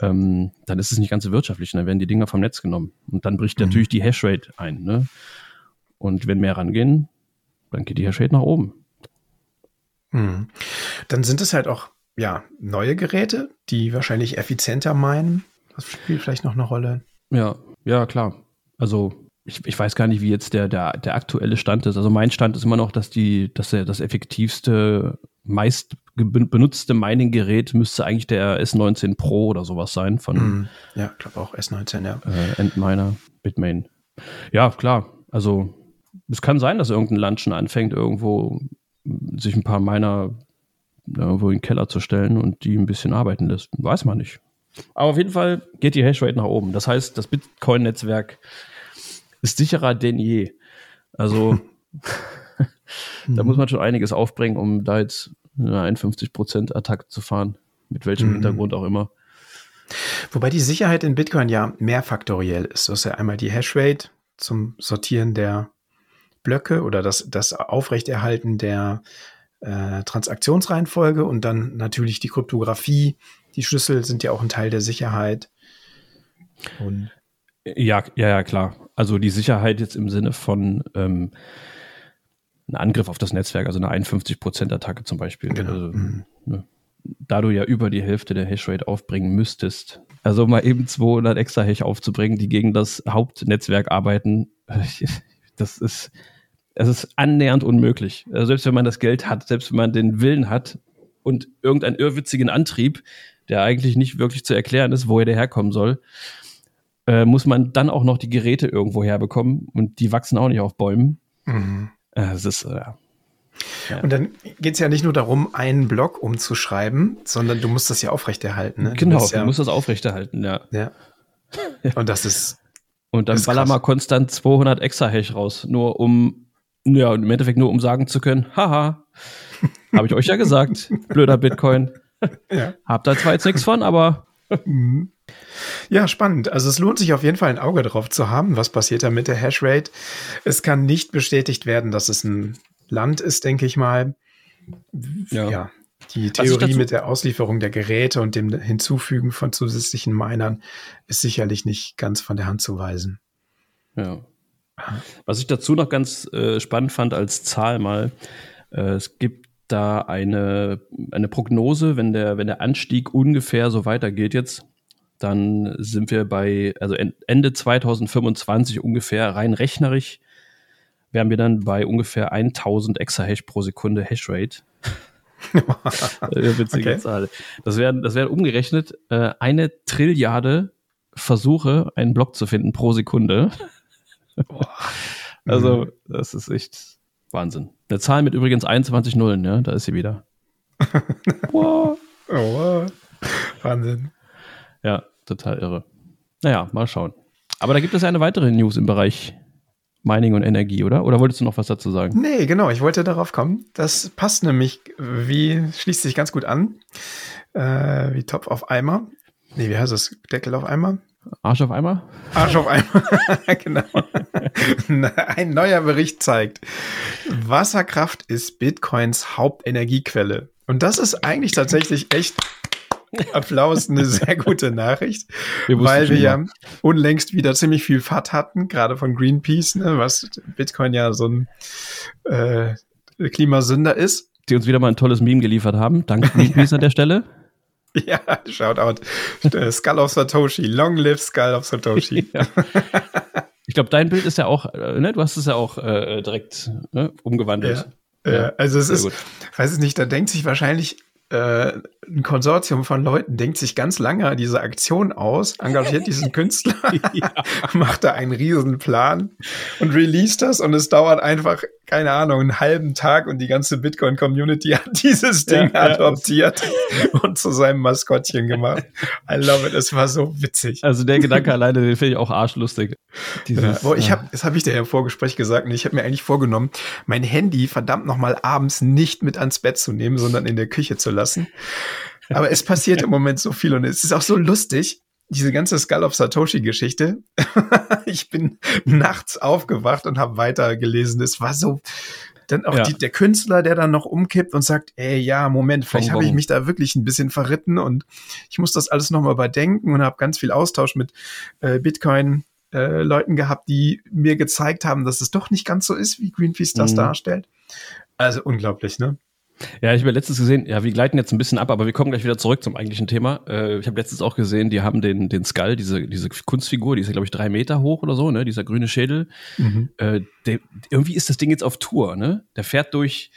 ähm, dann ist es nicht ganz so wirtschaftlich. Dann werden die Dinger vom Netz genommen. Und dann bricht mhm. natürlich die Hashrate ein. Ne? Und wenn mehr rangehen, dann geht die Hashrate nach oben. Mhm. Dann sind es halt auch ja, neue Geräte, die wahrscheinlich effizienter meinen. Das spielt vielleicht noch eine Rolle. Ja, ja, klar. Also ich, ich weiß gar nicht, wie jetzt der, der, der aktuelle Stand ist. Also mein Stand ist immer noch, dass die, dass der, das effektivste, meist benutzte Mining-Gerät müsste eigentlich der S19 Pro oder sowas sein von. Mm, ja, ich glaube auch S19, ja. Äh, Endminer, Bitmain. Ja, klar. Also es kann sein, dass irgendein Land schon anfängt, irgendwo sich ein paar Miner irgendwo in den Keller zu stellen und die ein bisschen arbeiten lässt. Weiß man nicht. Aber auf jeden Fall geht die Hashrate nach oben. Das heißt, das Bitcoin-Netzwerk ist sicherer denn je. Also da muss man schon einiges aufbringen, um da jetzt eine 51% Attacke zu fahren. Mit welchem mhm. Hintergrund auch immer. Wobei die Sicherheit in Bitcoin ja mehrfaktoriell ist. Du hast ja einmal die Hashrate zum Sortieren der Blöcke oder das, das Aufrechterhalten der äh, Transaktionsreihenfolge und dann natürlich die Kryptographie. Die Schlüssel sind ja auch ein Teil der Sicherheit. Und ja, ja, ja, klar. Also die Sicherheit jetzt im Sinne von ähm, ein Angriff auf das Netzwerk, also eine 51%-Attacke zum Beispiel. Genau. Also, mhm. ne, da du ja über die Hälfte der Hashrate aufbringen müsstest, also mal eben 200 extra Hash aufzubringen, die gegen das Hauptnetzwerk arbeiten, das ist, es ist annähernd unmöglich. Also selbst wenn man das Geld hat, selbst wenn man den Willen hat und irgendeinen irrwitzigen Antrieb, der eigentlich nicht wirklich zu erklären ist, woher der herkommen soll, äh, muss man dann auch noch die Geräte irgendwo herbekommen und die wachsen auch nicht auf Bäumen. Mhm. Äh, es ist, äh, ja. Und dann geht es ja nicht nur darum, einen Block umzuschreiben, sondern du musst das ja aufrechterhalten. Ne? Genau, du, ja, du musst das aufrechterhalten, ja. ja. Und das ist. Und dann baller mal konstant 200 extra Hash raus, nur um, ja, im Endeffekt nur um sagen zu können, haha, habe ich euch ja gesagt, blöder Bitcoin. Ja. Habt da zwar jetzt nichts von, aber. Mhm. Ja, spannend. Also es lohnt sich auf jeden Fall ein Auge drauf zu haben, was passiert da mit der Hashrate. Es kann nicht bestätigt werden, dass es ein Land ist, denke ich mal. Ja. ja die Theorie mit der Auslieferung der Geräte und dem Hinzufügen von zusätzlichen Minern ist sicherlich nicht ganz von der Hand zu weisen. Ja. Was ich dazu noch ganz äh, spannend fand als Zahl mal, äh, es gibt da eine, eine Prognose, wenn der, wenn der Anstieg ungefähr so weitergeht jetzt, dann sind wir bei, also Ende 2025 ungefähr rein rechnerisch, wären wir dann bei ungefähr 1000 Exahash pro Sekunde Hashrate. Witzige okay. Zahl. Das wäre das wär umgerechnet äh, eine Trilliarde Versuche, einen Block zu finden pro Sekunde. also, das ist echt Wahnsinn. Eine Zahl mit übrigens 21 Nullen, ja, da ist sie wieder. wow. Oh, wow. Wahnsinn. Ja, total irre. Naja, mal schauen. Aber da gibt es ja eine weitere News im Bereich Mining und Energie, oder? Oder wolltest du noch was dazu sagen? Nee, genau, ich wollte darauf kommen. Das passt nämlich, wie, schließt sich ganz gut an, äh, wie Topf auf Eimer. Nee, wie heißt das? Deckel auf Eimer? Arsch auf Eimer? Arsch auf Eimer, genau. Ein neuer Bericht zeigt, Wasserkraft ist Bitcoins Hauptenergiequelle. Und das ist eigentlich tatsächlich echt Applaus, eine sehr gute Nachricht, wir weil wir ja unlängst wieder ziemlich viel Fahrt hatten, gerade von Greenpeace, ne, was Bitcoin ja so ein äh, Klimasünder ist. Die uns wieder mal ein tolles Meme geliefert haben. Danke Greenpeace an der Stelle. Ja, Shoutout. Skull of Satoshi. Long live Skull of Satoshi. Ja. Ich glaube, dein Bild ist ja auch, äh, ne, du hast es ja auch äh, direkt ne, umgewandelt. Ja. Ja, also es ist, gut. weiß ich nicht, da denkt sich wahrscheinlich äh, ein Konsortium von Leuten denkt sich ganz lange diese Aktion aus, engagiert diesen Künstler, ja. macht da einen riesen Plan und released das und es dauert einfach, keine Ahnung, einen halben Tag und die ganze Bitcoin-Community hat dieses Ding ja, adoptiert ja. und zu seinem Maskottchen gemacht. I love it, es war so witzig. Also der Gedanke alleine, den finde ich auch arschlustig. Dieses, ja, ich hab, das habe ich dir ja im Vorgespräch gesagt und ich habe mir eigentlich vorgenommen, mein Handy verdammt nochmal abends nicht mit ans Bett zu nehmen, sondern in der Küche zu lassen. Aber es passiert im Moment so viel und es ist auch so lustig, diese ganze Skull of Satoshi-Geschichte. ich bin nachts aufgewacht und habe weitergelesen. Es war so. Dann auch ja. die, der Künstler, der dann noch umkippt und sagt, ey, ja, Moment, vielleicht habe ich mich da wirklich ein bisschen verritten und ich muss das alles nochmal überdenken und habe ganz viel Austausch mit äh, Bitcoin äh, Leuten gehabt, die mir gezeigt haben, dass es doch nicht ganz so ist, wie Greenpeace das mhm. darstellt. Also unglaublich, ne? Ja, ich habe letztens gesehen, ja, wir gleiten jetzt ein bisschen ab, aber wir kommen gleich wieder zurück zum eigentlichen Thema. Äh, ich habe letztens auch gesehen, die haben den, den Skull, diese, diese Kunstfigur, die ist ja, glaube ich, drei Meter hoch oder so, ne? Dieser grüne Schädel. Mhm. Äh, der, irgendwie ist das Ding jetzt auf Tour, ne? Der fährt durch,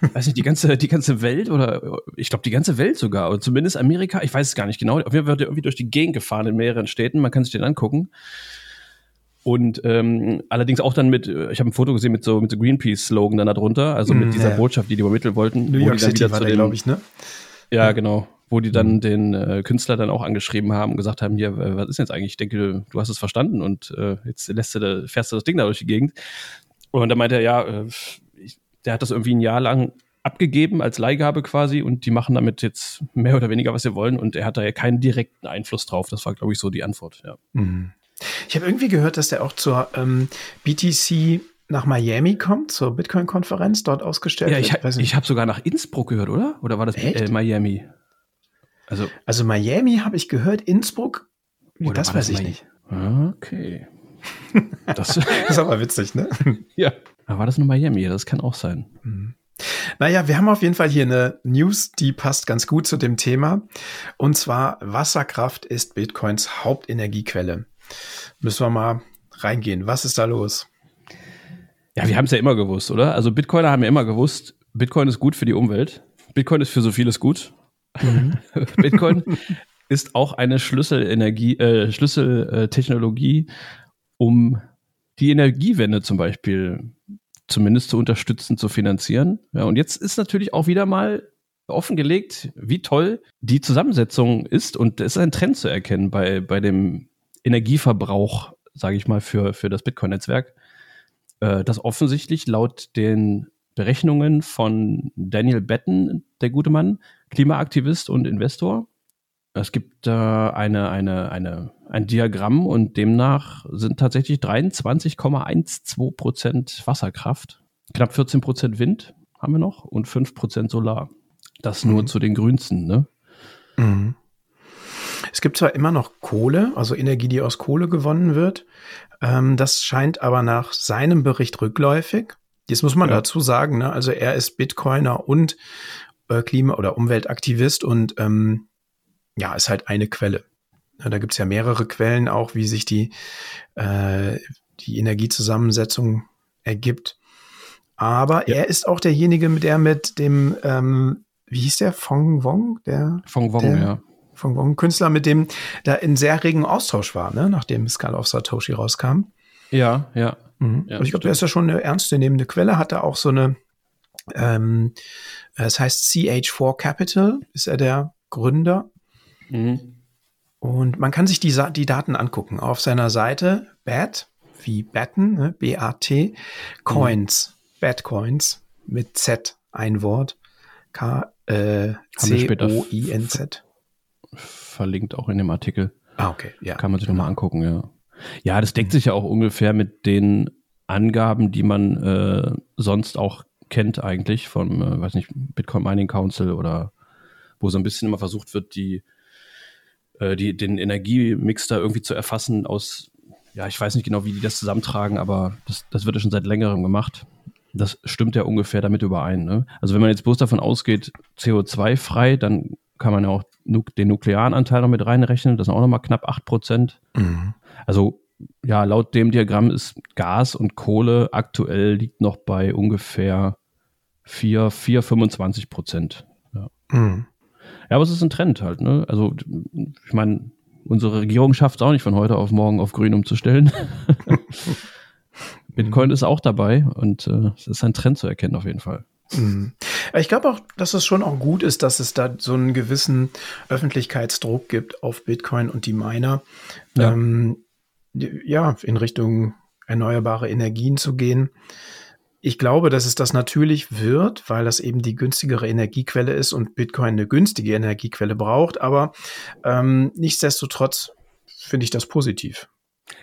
weiß nicht, die ganze, die ganze Welt oder ich glaube die ganze Welt sogar, oder zumindest Amerika, ich weiß es gar nicht genau. Auf jeden Fall wird er irgendwie durch die Gegend gefahren in mehreren Städten, man kann sich den angucken. Und ähm, allerdings auch dann mit, äh, ich habe ein Foto gesehen mit so mit so Greenpeace-Slogan dann darunter, also mit mm, dieser ja. Botschaft, die die übermitteln wollten. New York City war glaube ich, ne? Ja, genau. Wo die dann mhm. den äh, Künstler dann auch angeschrieben haben und gesagt haben, hier, was ist jetzt eigentlich? Ich denke, du hast es verstanden und äh, jetzt lässt du da, fährst du das Ding da durch die Gegend. Und dann meinte er, ja, äh, ich, der hat das irgendwie ein Jahr lang abgegeben als Leihgabe quasi und die machen damit jetzt mehr oder weniger, was sie wollen und er hat da ja keinen direkten Einfluss drauf. Das war, glaube ich, so die Antwort, ja. Mhm. Ich habe irgendwie gehört, dass der auch zur ähm, BTC nach Miami kommt, zur Bitcoin-Konferenz, dort ausgestellt ja, ich, wird. Ich habe sogar nach Innsbruck gehört, oder? Oder war das äh, Miami? Also, also Miami habe ich gehört, Innsbruck, das weiß das ich nicht. Okay. Das, ist aber witzig, ne? Ja. Aber war das nur Miami? Das kann auch sein. Mhm. Naja, wir haben auf jeden Fall hier eine News, die passt ganz gut zu dem Thema. Und zwar, Wasserkraft ist Bitcoins Hauptenergiequelle. Müssen wir mal reingehen. Was ist da los? Ja, wir haben es ja immer gewusst, oder? Also Bitcoiner haben ja immer gewusst, Bitcoin ist gut für die Umwelt. Bitcoin ist für so vieles gut. Mhm. Bitcoin ist auch eine Schlüsselenergie, äh, Schlüsseltechnologie, um die Energiewende zum Beispiel zumindest zu unterstützen, zu finanzieren. Ja, und jetzt ist natürlich auch wieder mal offengelegt, wie toll die Zusammensetzung ist. Und es ist ein Trend zu erkennen bei, bei dem Energieverbrauch, sage ich mal, für, für das Bitcoin-Netzwerk, äh, dass offensichtlich laut den Berechnungen von Daniel Betten, der gute Mann, Klimaaktivist und Investor, es gibt äh, eine, eine, eine, ein Diagramm und demnach sind tatsächlich 23,12 Prozent Wasserkraft, knapp 14 Prozent Wind haben wir noch und 5 Prozent Solar. Das nur mhm. zu den grünsten, ne? Mhm. Es gibt zwar immer noch Kohle, also Energie, die aus Kohle gewonnen wird. Ähm, das scheint aber nach seinem Bericht rückläufig. Jetzt muss man ja. dazu sagen, ne? also er ist Bitcoiner und äh, Klima- oder Umweltaktivist und ähm, ja, ist halt eine Quelle. Ja, da gibt's ja mehrere Quellen auch, wie sich die, äh, die Energiezusammensetzung ergibt. Aber ja. er ist auch derjenige, der mit dem, ähm, wie hieß der, Fong Wong? Der, Fong Wong, der, ja von Wong, Künstler, mit dem da in sehr regen Austausch war, ne, nachdem Skull of Satoshi rauskam. Ja, ja. Mhm. ja ich glaube, der ist ja schon eine ernstzunehmende Quelle, hat da auch so eine, ähm, es heißt CH4 Capital, ist er der Gründer. Mhm. Und man kann sich die, die Daten angucken. Auf seiner Seite BAT, wie Batten, ne, B-A-T, Coins, mhm. Batcoins mit Z, ein Wort, K-C-O-I-N-Z verlinkt auch in dem Artikel. Ah, okay. Ja. Kann man sich genau. nochmal angucken, ja. Ja, das deckt sich ja auch ungefähr mit den Angaben, die man äh, sonst auch kennt eigentlich vom, äh, weiß nicht, Bitcoin Mining Council oder wo so ein bisschen immer versucht wird, die, äh, die, den Energiemix da irgendwie zu erfassen aus, ja, ich weiß nicht genau, wie die das zusammentragen, aber das, das wird ja schon seit längerem gemacht. Das stimmt ja ungefähr damit überein. Ne? Also wenn man jetzt bloß davon ausgeht, CO2-frei, dann kann man ja auch den nuklearen Anteil noch mit reinrechnen. Das sind auch nochmal knapp 8 Prozent. Mhm. Also ja, laut dem Diagramm ist Gas und Kohle aktuell liegt noch bei ungefähr 4, 4 25 Prozent. Ja. Mhm. Ja, aber es ist ein Trend halt, ne? Also, ich meine, unsere Regierung schafft es auch nicht von heute auf morgen auf grün umzustellen. Bitcoin ist auch dabei und äh, es ist ein Trend zu erkennen auf jeden Fall. Mhm. Ich glaube auch, dass es schon auch gut ist, dass es da so einen gewissen Öffentlichkeitsdruck gibt auf Bitcoin und die Miner. Ja, ähm, ja in Richtung erneuerbare Energien zu gehen. Ich glaube, dass es das natürlich wird, weil das eben die günstigere Energiequelle ist und Bitcoin eine günstige Energiequelle braucht. Aber ähm, nichtsdestotrotz finde ich das positiv.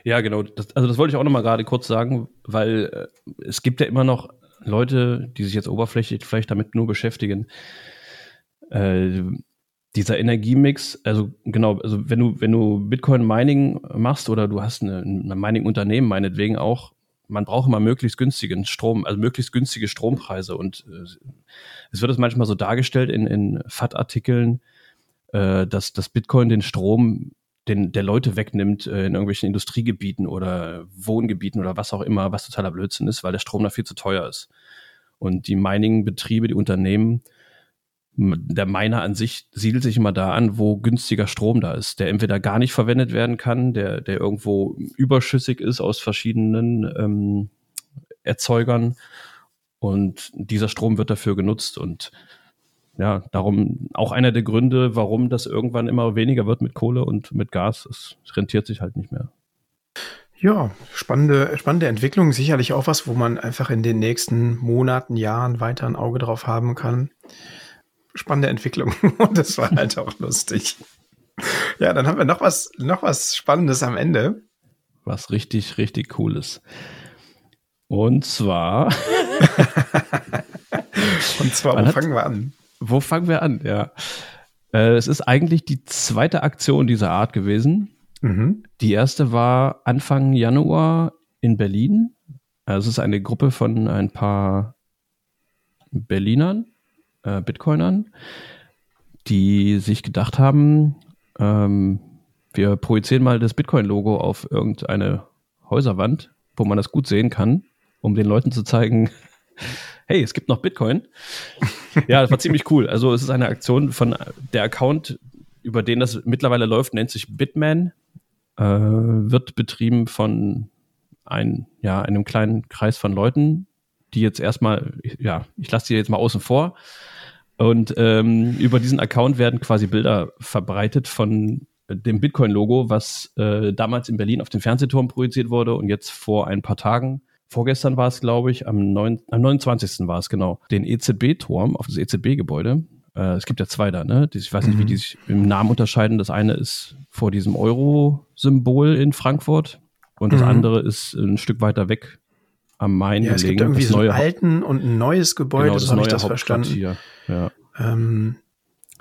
Ja, genau. Das, also das wollte ich auch noch mal gerade kurz sagen, weil äh, es gibt ja immer noch Leute, die sich jetzt oberflächlich vielleicht damit nur beschäftigen. Äh, dieser Energiemix, also genau, also wenn du, wenn du Bitcoin Mining machst oder du hast eine, ein Mining-Unternehmen meinetwegen auch, man braucht immer möglichst günstigen Strom, also möglichst günstige Strompreise. Und äh, es wird es manchmal so dargestellt in, in FAT-Artikeln, äh, dass, dass Bitcoin den Strom den, der Leute wegnimmt äh, in irgendwelchen Industriegebieten oder Wohngebieten oder was auch immer, was totaler Blödsinn ist, weil der Strom da viel zu teuer ist. Und die Mining-Betriebe, die Unternehmen, der Miner an sich siedelt sich immer da an, wo günstiger Strom da ist, der entweder gar nicht verwendet werden kann, der, der irgendwo überschüssig ist aus verschiedenen ähm, Erzeugern. Und dieser Strom wird dafür genutzt. Und ja, darum auch einer der Gründe, warum das irgendwann immer weniger wird mit Kohle und mit Gas. Es rentiert sich halt nicht mehr. Ja, spannende, spannende Entwicklung. Sicherlich auch was, wo man einfach in den nächsten Monaten, Jahren weiter ein Auge drauf haben kann. Spannende Entwicklung. Und das war halt auch lustig. Ja, dann haben wir noch was, noch was Spannendes am Ende. Was richtig, richtig Cooles. Und zwar. Und zwar, wo fangen wir an? Wo fangen wir an? Ja. Äh, es ist eigentlich die zweite Aktion dieser Art gewesen. Mhm. Die erste war Anfang Januar in Berlin. Also es ist eine Gruppe von ein paar Berlinern, äh, Bitcoinern, die sich gedacht haben, ähm, wir projizieren mal das Bitcoin-Logo auf irgendeine Häuserwand, wo man das gut sehen kann, um den Leuten zu zeigen, hey, es gibt noch Bitcoin. ja, das war ziemlich cool. Also es ist eine Aktion von der Account, über den das mittlerweile läuft, nennt sich Bitman, äh, wird betrieben von ein, ja, einem kleinen Kreis von Leuten, die jetzt erstmal, ja, ich lasse die jetzt mal außen vor. Und ähm, über diesen Account werden quasi Bilder verbreitet von dem Bitcoin-Logo, was äh, damals in Berlin auf dem Fernsehturm projiziert wurde und jetzt vor ein paar Tagen vorgestern war es, glaube ich, am, 9, am 29. war es genau, den EZB-Turm auf das EZB-Gebäude. Äh, es gibt ja zwei da, ne? Ich weiß nicht, mhm. wie die sich im Namen unterscheiden. Das eine ist vor diesem Euro-Symbol in Frankfurt und das mhm. andere ist ein Stück weiter weg am Main ja, gelegen. Es gibt irgendwie so einen alten und ein neues Gebäude, genau, das so habe ich das verstanden. Ja. Ähm,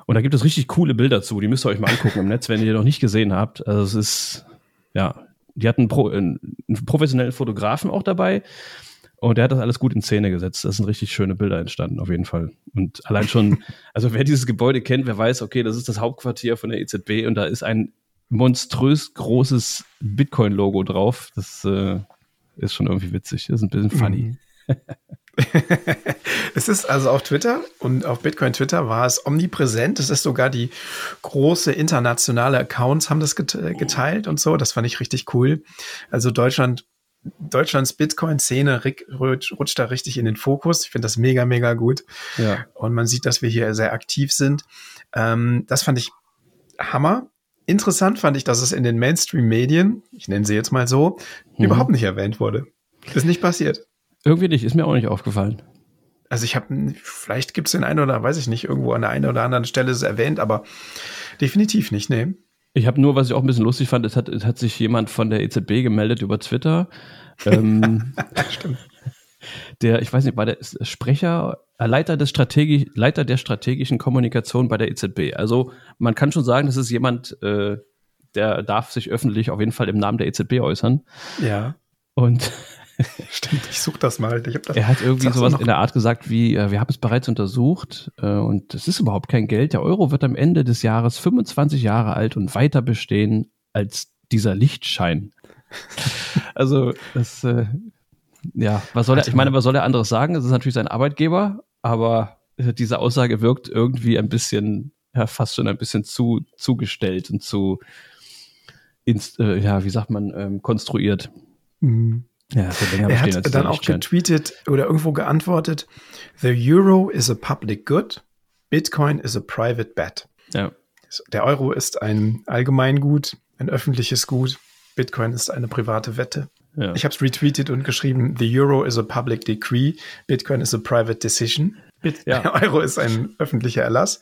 und da gibt es richtig coole Bilder zu, die müsst ihr euch mal angucken im Netz, wenn ihr die noch nicht gesehen habt. Also es ist, ja, die hatten Pro, einen professionellen Fotografen auch dabei. Und der hat das alles gut in Szene gesetzt. Das sind richtig schöne Bilder entstanden, auf jeden Fall. Und allein schon, also wer dieses Gebäude kennt, wer weiß, okay, das ist das Hauptquartier von der EZB und da ist ein monströs großes Bitcoin-Logo drauf. Das äh, ist schon irgendwie witzig. Das ist ein bisschen funny. Mhm. es ist also auf Twitter und auf Bitcoin Twitter war es omnipräsent. Es ist sogar die große internationale Accounts haben das geteilt und so. Das fand ich richtig cool. Also Deutschland, Deutschlands Bitcoin-Szene rutscht da richtig in den Fokus. Ich finde das mega, mega gut. Ja. Und man sieht, dass wir hier sehr aktiv sind. Ähm, das fand ich Hammer. Interessant fand ich, dass es in den Mainstream-Medien, ich nenne sie jetzt mal so, mhm. überhaupt nicht erwähnt wurde. Ist nicht passiert. Irgendwie nicht, ist mir auch nicht aufgefallen. Also ich habe, vielleicht gibt es den einen oder weiß ich nicht, irgendwo an der einen oder anderen Stelle es erwähnt, aber definitiv nicht, nee. Ich habe nur, was ich auch ein bisschen lustig fand, es hat, es hat sich jemand von der EZB gemeldet über Twitter. Ähm, Stimmt. Der, ich weiß nicht, war der Sprecher, äh, Leiter, des Strategi Leiter der strategischen Kommunikation bei der EZB. Also man kann schon sagen, das ist jemand, äh, der darf sich öffentlich auf jeden Fall im Namen der EZB äußern. Ja. Und Stimmt, ich suche das mal. Das, er hat irgendwie sowas in der Art gesagt wie, äh, wir haben es bereits untersucht äh, und es ist überhaupt kein Geld. Der Euro wird am Ende des Jahres 25 Jahre alt und weiter bestehen als dieser Lichtschein. also das, äh, ja, was soll er, ich meine, was soll er anderes sagen? Es ist natürlich sein Arbeitgeber, aber diese Aussage wirkt irgendwie ein bisschen ja fast schon ein bisschen zu zugestellt und zu inst, äh, ja, wie sagt man, ähm, konstruiert. Mhm. Ja, er hat dann auch getweetet oder irgendwo geantwortet, The Euro is a public good, Bitcoin is a private bet. Ja. Der Euro ist ein Allgemeingut, ein öffentliches Gut, Bitcoin ist eine private Wette. Ja. Ich habe es retweetet und geschrieben, The Euro is a public decree, Bitcoin is a private decision. Bit ja. Euro ist ein öffentlicher Erlass,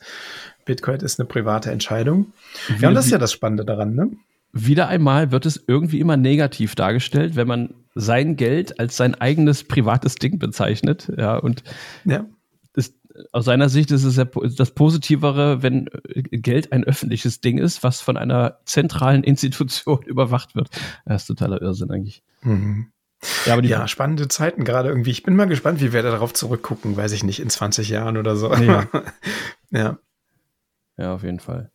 Bitcoin ist eine private Entscheidung. Wie, ja, und das ist ja das Spannende daran, ne? Wieder einmal wird es irgendwie immer negativ dargestellt, wenn man sein Geld als sein eigenes privates Ding bezeichnet. Ja, und ja. Das, aus seiner Sicht ist es das Positivere, wenn Geld ein öffentliches Ding ist, was von einer zentralen Institution überwacht wird. Das ist totaler Irrsinn eigentlich. Mhm. Ja, aber die ja, spannende Zeiten gerade irgendwie. Ich bin mal gespannt, wie wir darauf zurückgucken, weiß ich nicht, in 20 Jahren oder so. Ja. ja. Ja, auf jeden Fall.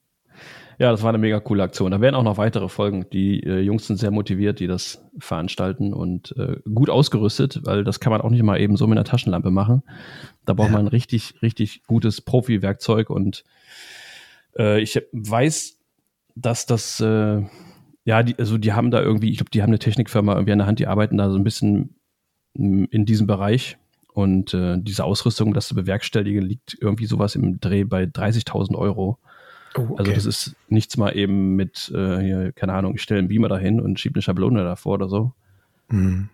Ja, das war eine mega coole Aktion. Da werden auch noch weitere Folgen. Die äh, Jungs sind sehr motiviert, die das veranstalten und äh, gut ausgerüstet, weil das kann man auch nicht mal eben so mit einer Taschenlampe machen. Da braucht ja. man richtig, richtig gutes Profi-Werkzeug und äh, ich weiß, dass das, äh, ja, die, also die haben da irgendwie, ich glaube, die haben eine Technikfirma irgendwie an der Hand, die arbeiten da so ein bisschen mm, in diesem Bereich. Und äh, diese Ausrüstung, das zu bewerkstelligen, liegt irgendwie sowas im Dreh bei 30.000 Euro. Oh, okay. Also das ist nichts mal eben mit, äh, hier, keine Ahnung, ich stelle einen Beamer dahin und schiebe eine Schablone davor oder so. Mhm.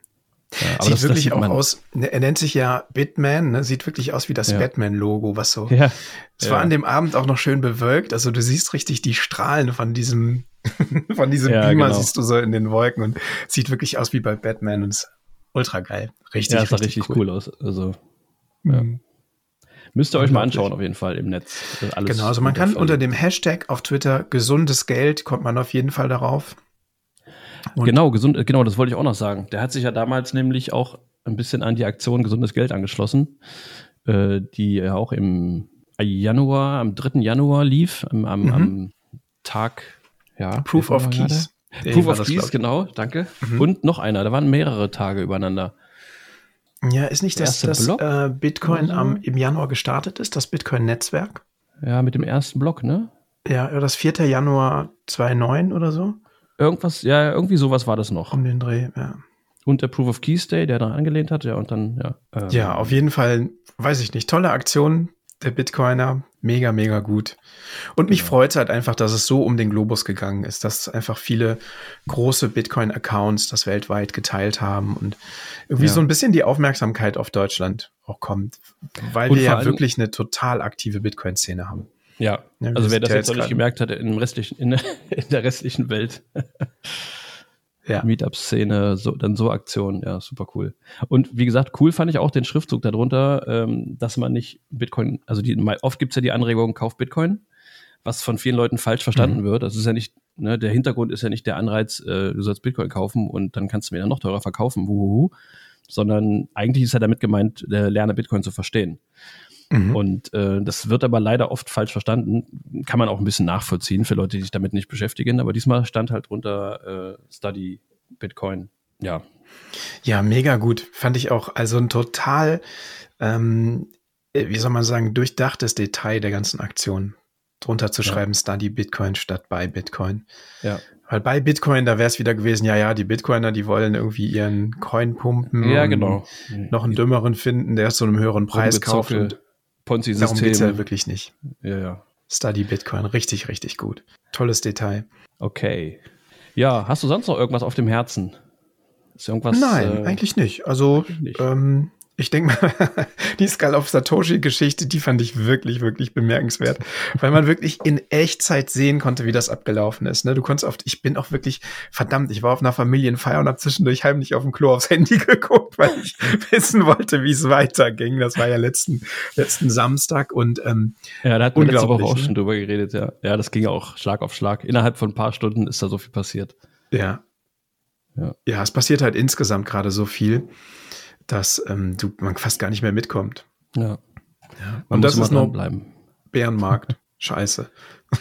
Ja, sieht das, wirklich das auch aus, ne, er nennt sich ja Bitman, ne? sieht wirklich aus wie das ja. Batman-Logo, was so. Ja. Es war an dem Abend auch noch schön bewölkt, also du siehst richtig die Strahlen von diesem, von diesem Beamer genau. siehst du so in den Wolken und sieht wirklich aus wie bei Batman und ist ultra geil. Richtig, ja, sah richtig, richtig cool. cool. aus. Also, ja. Mhm. Müsst ihr euch mal anschauen, auf jeden Fall im Netz. genau, also man kann unter dem Hashtag auf Twitter gesundes Geld, kommt man auf jeden Fall darauf. Und genau, gesund, äh, genau, das wollte ich auch noch sagen. Der hat sich ja damals nämlich auch ein bisschen an die Aktion Gesundes Geld angeschlossen, äh, die ja auch im Januar, am 3. Januar lief, am, am, mhm. am Tag, ja. Proof of Keys. Proof of Keys, genau, danke. Mhm. Und noch einer, da waren mehrere Tage übereinander. Ja, ist nicht das, dass äh, Bitcoin so? am, im Januar gestartet ist, das Bitcoin-Netzwerk? Ja, mit dem ersten Block, ne? Ja, das 4. Januar 2009 oder so. Irgendwas, ja, irgendwie sowas war das noch. Um den Dreh, ja. Und der Proof of Keys Day, der daran angelehnt hat, ja, und dann, ja. Ähm. Ja, auf jeden Fall, weiß ich nicht, tolle Aktion der Bitcoiner. Mega, mega gut. Und mich ja. freut es halt einfach, dass es so um den Globus gegangen ist, dass einfach viele große Bitcoin-Accounts das weltweit geteilt haben und irgendwie ja. so ein bisschen die Aufmerksamkeit auf Deutschland auch kommt, weil und wir ja wirklich eine total aktive Bitcoin-Szene haben. Ja, ja also wer das jetzt noch nicht gemerkt hat, in, restlichen, in, in der restlichen Welt. Ja. Meetup-Szene, so, dann so Aktionen, ja, super cool. Und wie gesagt, cool fand ich auch den Schriftzug darunter, ähm, dass man nicht Bitcoin, also die, oft gibt's ja die Anregung, kauf Bitcoin, was von vielen Leuten falsch verstanden mhm. wird. Das ist ja nicht, ne, der Hintergrund ist ja nicht der Anreiz, äh, du sollst Bitcoin kaufen und dann kannst du mir dann noch teurer verkaufen, wuhuhu, sondern eigentlich ist ja damit gemeint, äh, lerne Bitcoin zu verstehen. Mhm. Und äh, das wird aber leider oft falsch verstanden. Kann man auch ein bisschen nachvollziehen für Leute, die sich damit nicht beschäftigen. Aber diesmal stand halt drunter äh, Study Bitcoin. Ja. Ja, mega gut. Fand ich auch. Also ein total, ähm, äh, wie soll man sagen, durchdachtes Detail der ganzen Aktion. Drunter zu ja. schreiben, Study Bitcoin statt bei Bitcoin. Ja. Weil bei Bitcoin, da wäre es wieder gewesen, ja, ja, die Bitcoiner, die wollen irgendwie ihren Coin pumpen. Ja, genau. Noch einen dümmeren finden, der zu einem höheren Preis kauft. Und Ponzi-System. Darum geht ja wirklich nicht. Ja, ja. Study Bitcoin, richtig, richtig gut. Tolles Detail. Okay. Ja, hast du sonst noch irgendwas auf dem Herzen? Ist irgendwas? Nein, äh, eigentlich nicht. Also, nicht. Ähm, ich denke mal, die Skull of Satoshi-Geschichte, die fand ich wirklich, wirklich bemerkenswert, weil man wirklich in Echtzeit sehen konnte, wie das abgelaufen ist. Ne? Du konntest oft, ich bin auch wirklich, verdammt, ich war auf einer Familienfeier und habe zwischendurch heimlich auf dem Klo aufs Handy geguckt, weil ich wissen wollte, wie es weiterging. Das war ja letzten, letzten Samstag und ähm, Ja, da hatten wir letzte Woche auch ne? schon drüber geredet, ja. Ja, das ging auch Schlag auf Schlag. Innerhalb von ein paar Stunden ist da so viel passiert. Ja. Ja, ja es passiert halt insgesamt gerade so viel dass ähm, du, man fast gar nicht mehr mitkommt. Ja. ja. Und das ist nur bleiben. Bärenmarkt. Scheiße.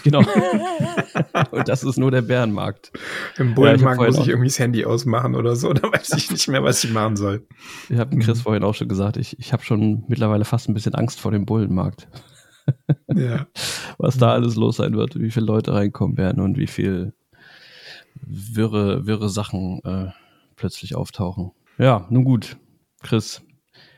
Genau. Und das ist nur der Bärenmarkt. Im Bullenmarkt ja, muss ich irgendwie das Handy ausmachen oder so, da weiß ich nicht mehr, was ich machen soll. Ich habe Chris mhm. vorhin auch schon gesagt, ich, ich habe schon mittlerweile fast ein bisschen Angst vor dem Bullenmarkt. ja. Was da alles los sein wird, wie viele Leute reinkommen werden und wie viel wirre, wirre Sachen äh, plötzlich auftauchen. Ja, nun gut, Chris.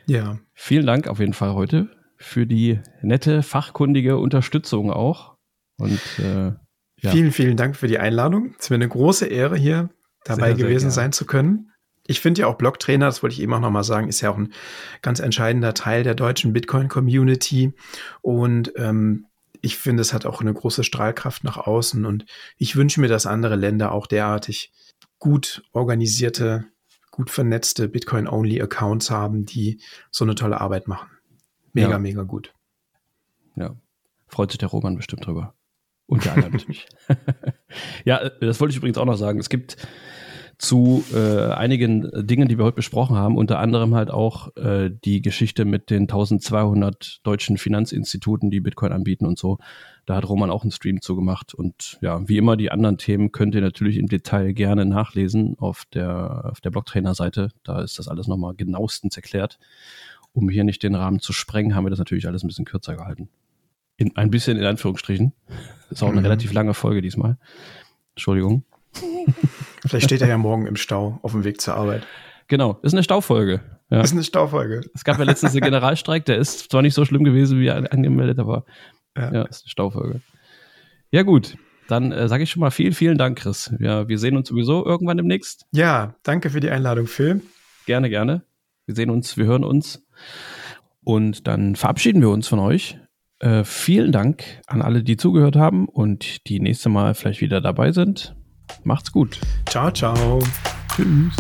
Ja. Vielen Dank auf jeden Fall heute für die nette, fachkundige Unterstützung auch. Und äh, ja. vielen, vielen Dank für die Einladung. Es ist mir eine große Ehre, hier dabei sehr, gewesen sehr sein zu können. Ich finde ja auch Blocktrainer, das wollte ich eben auch nochmal sagen, ist ja auch ein ganz entscheidender Teil der deutschen Bitcoin-Community. Und ähm, ich finde, es hat auch eine große Strahlkraft nach außen. Und ich wünsche mir, dass andere Länder auch derartig gut organisierte, gut vernetzte Bitcoin-Only-Accounts haben, die so eine tolle Arbeit machen. Mega, ja. mega gut. Ja, freut sich der Roman bestimmt drüber. Und der andere natürlich. ja, das wollte ich übrigens auch noch sagen. Es gibt zu äh, einigen Dingen, die wir heute besprochen haben, unter anderem halt auch äh, die Geschichte mit den 1200 deutschen Finanzinstituten, die Bitcoin anbieten und so. Da hat Roman auch einen Stream zugemacht. Und ja, wie immer, die anderen Themen könnt ihr natürlich im Detail gerne nachlesen auf der, auf der Blocktrainer-Seite. Da ist das alles nochmal genauestens erklärt. Um hier nicht den Rahmen zu sprengen, haben wir das natürlich alles ein bisschen kürzer gehalten. In, ein bisschen in Anführungsstrichen. Ist auch eine mhm. relativ lange Folge diesmal. Entschuldigung. Vielleicht steht er ja morgen im Stau auf dem Weg zur Arbeit. Genau, ist eine Staufolge. Ja. Ist eine Staufolge. Es gab ja letztens einen Generalstreik, der ist zwar nicht so schlimm gewesen wie angemeldet, aber ja, ja ist eine Staufolge. Ja, gut. Dann äh, sage ich schon mal vielen, vielen Dank, Chris. Ja, wir sehen uns sowieso irgendwann demnächst. Ja, danke für die Einladung, Phil. Gerne, gerne. Wir sehen uns, wir hören uns. Und dann verabschieden wir uns von euch. Äh, vielen Dank an alle, die zugehört haben und die nächste Mal vielleicht wieder dabei sind. Macht's gut. Ciao, ciao. Tschüss.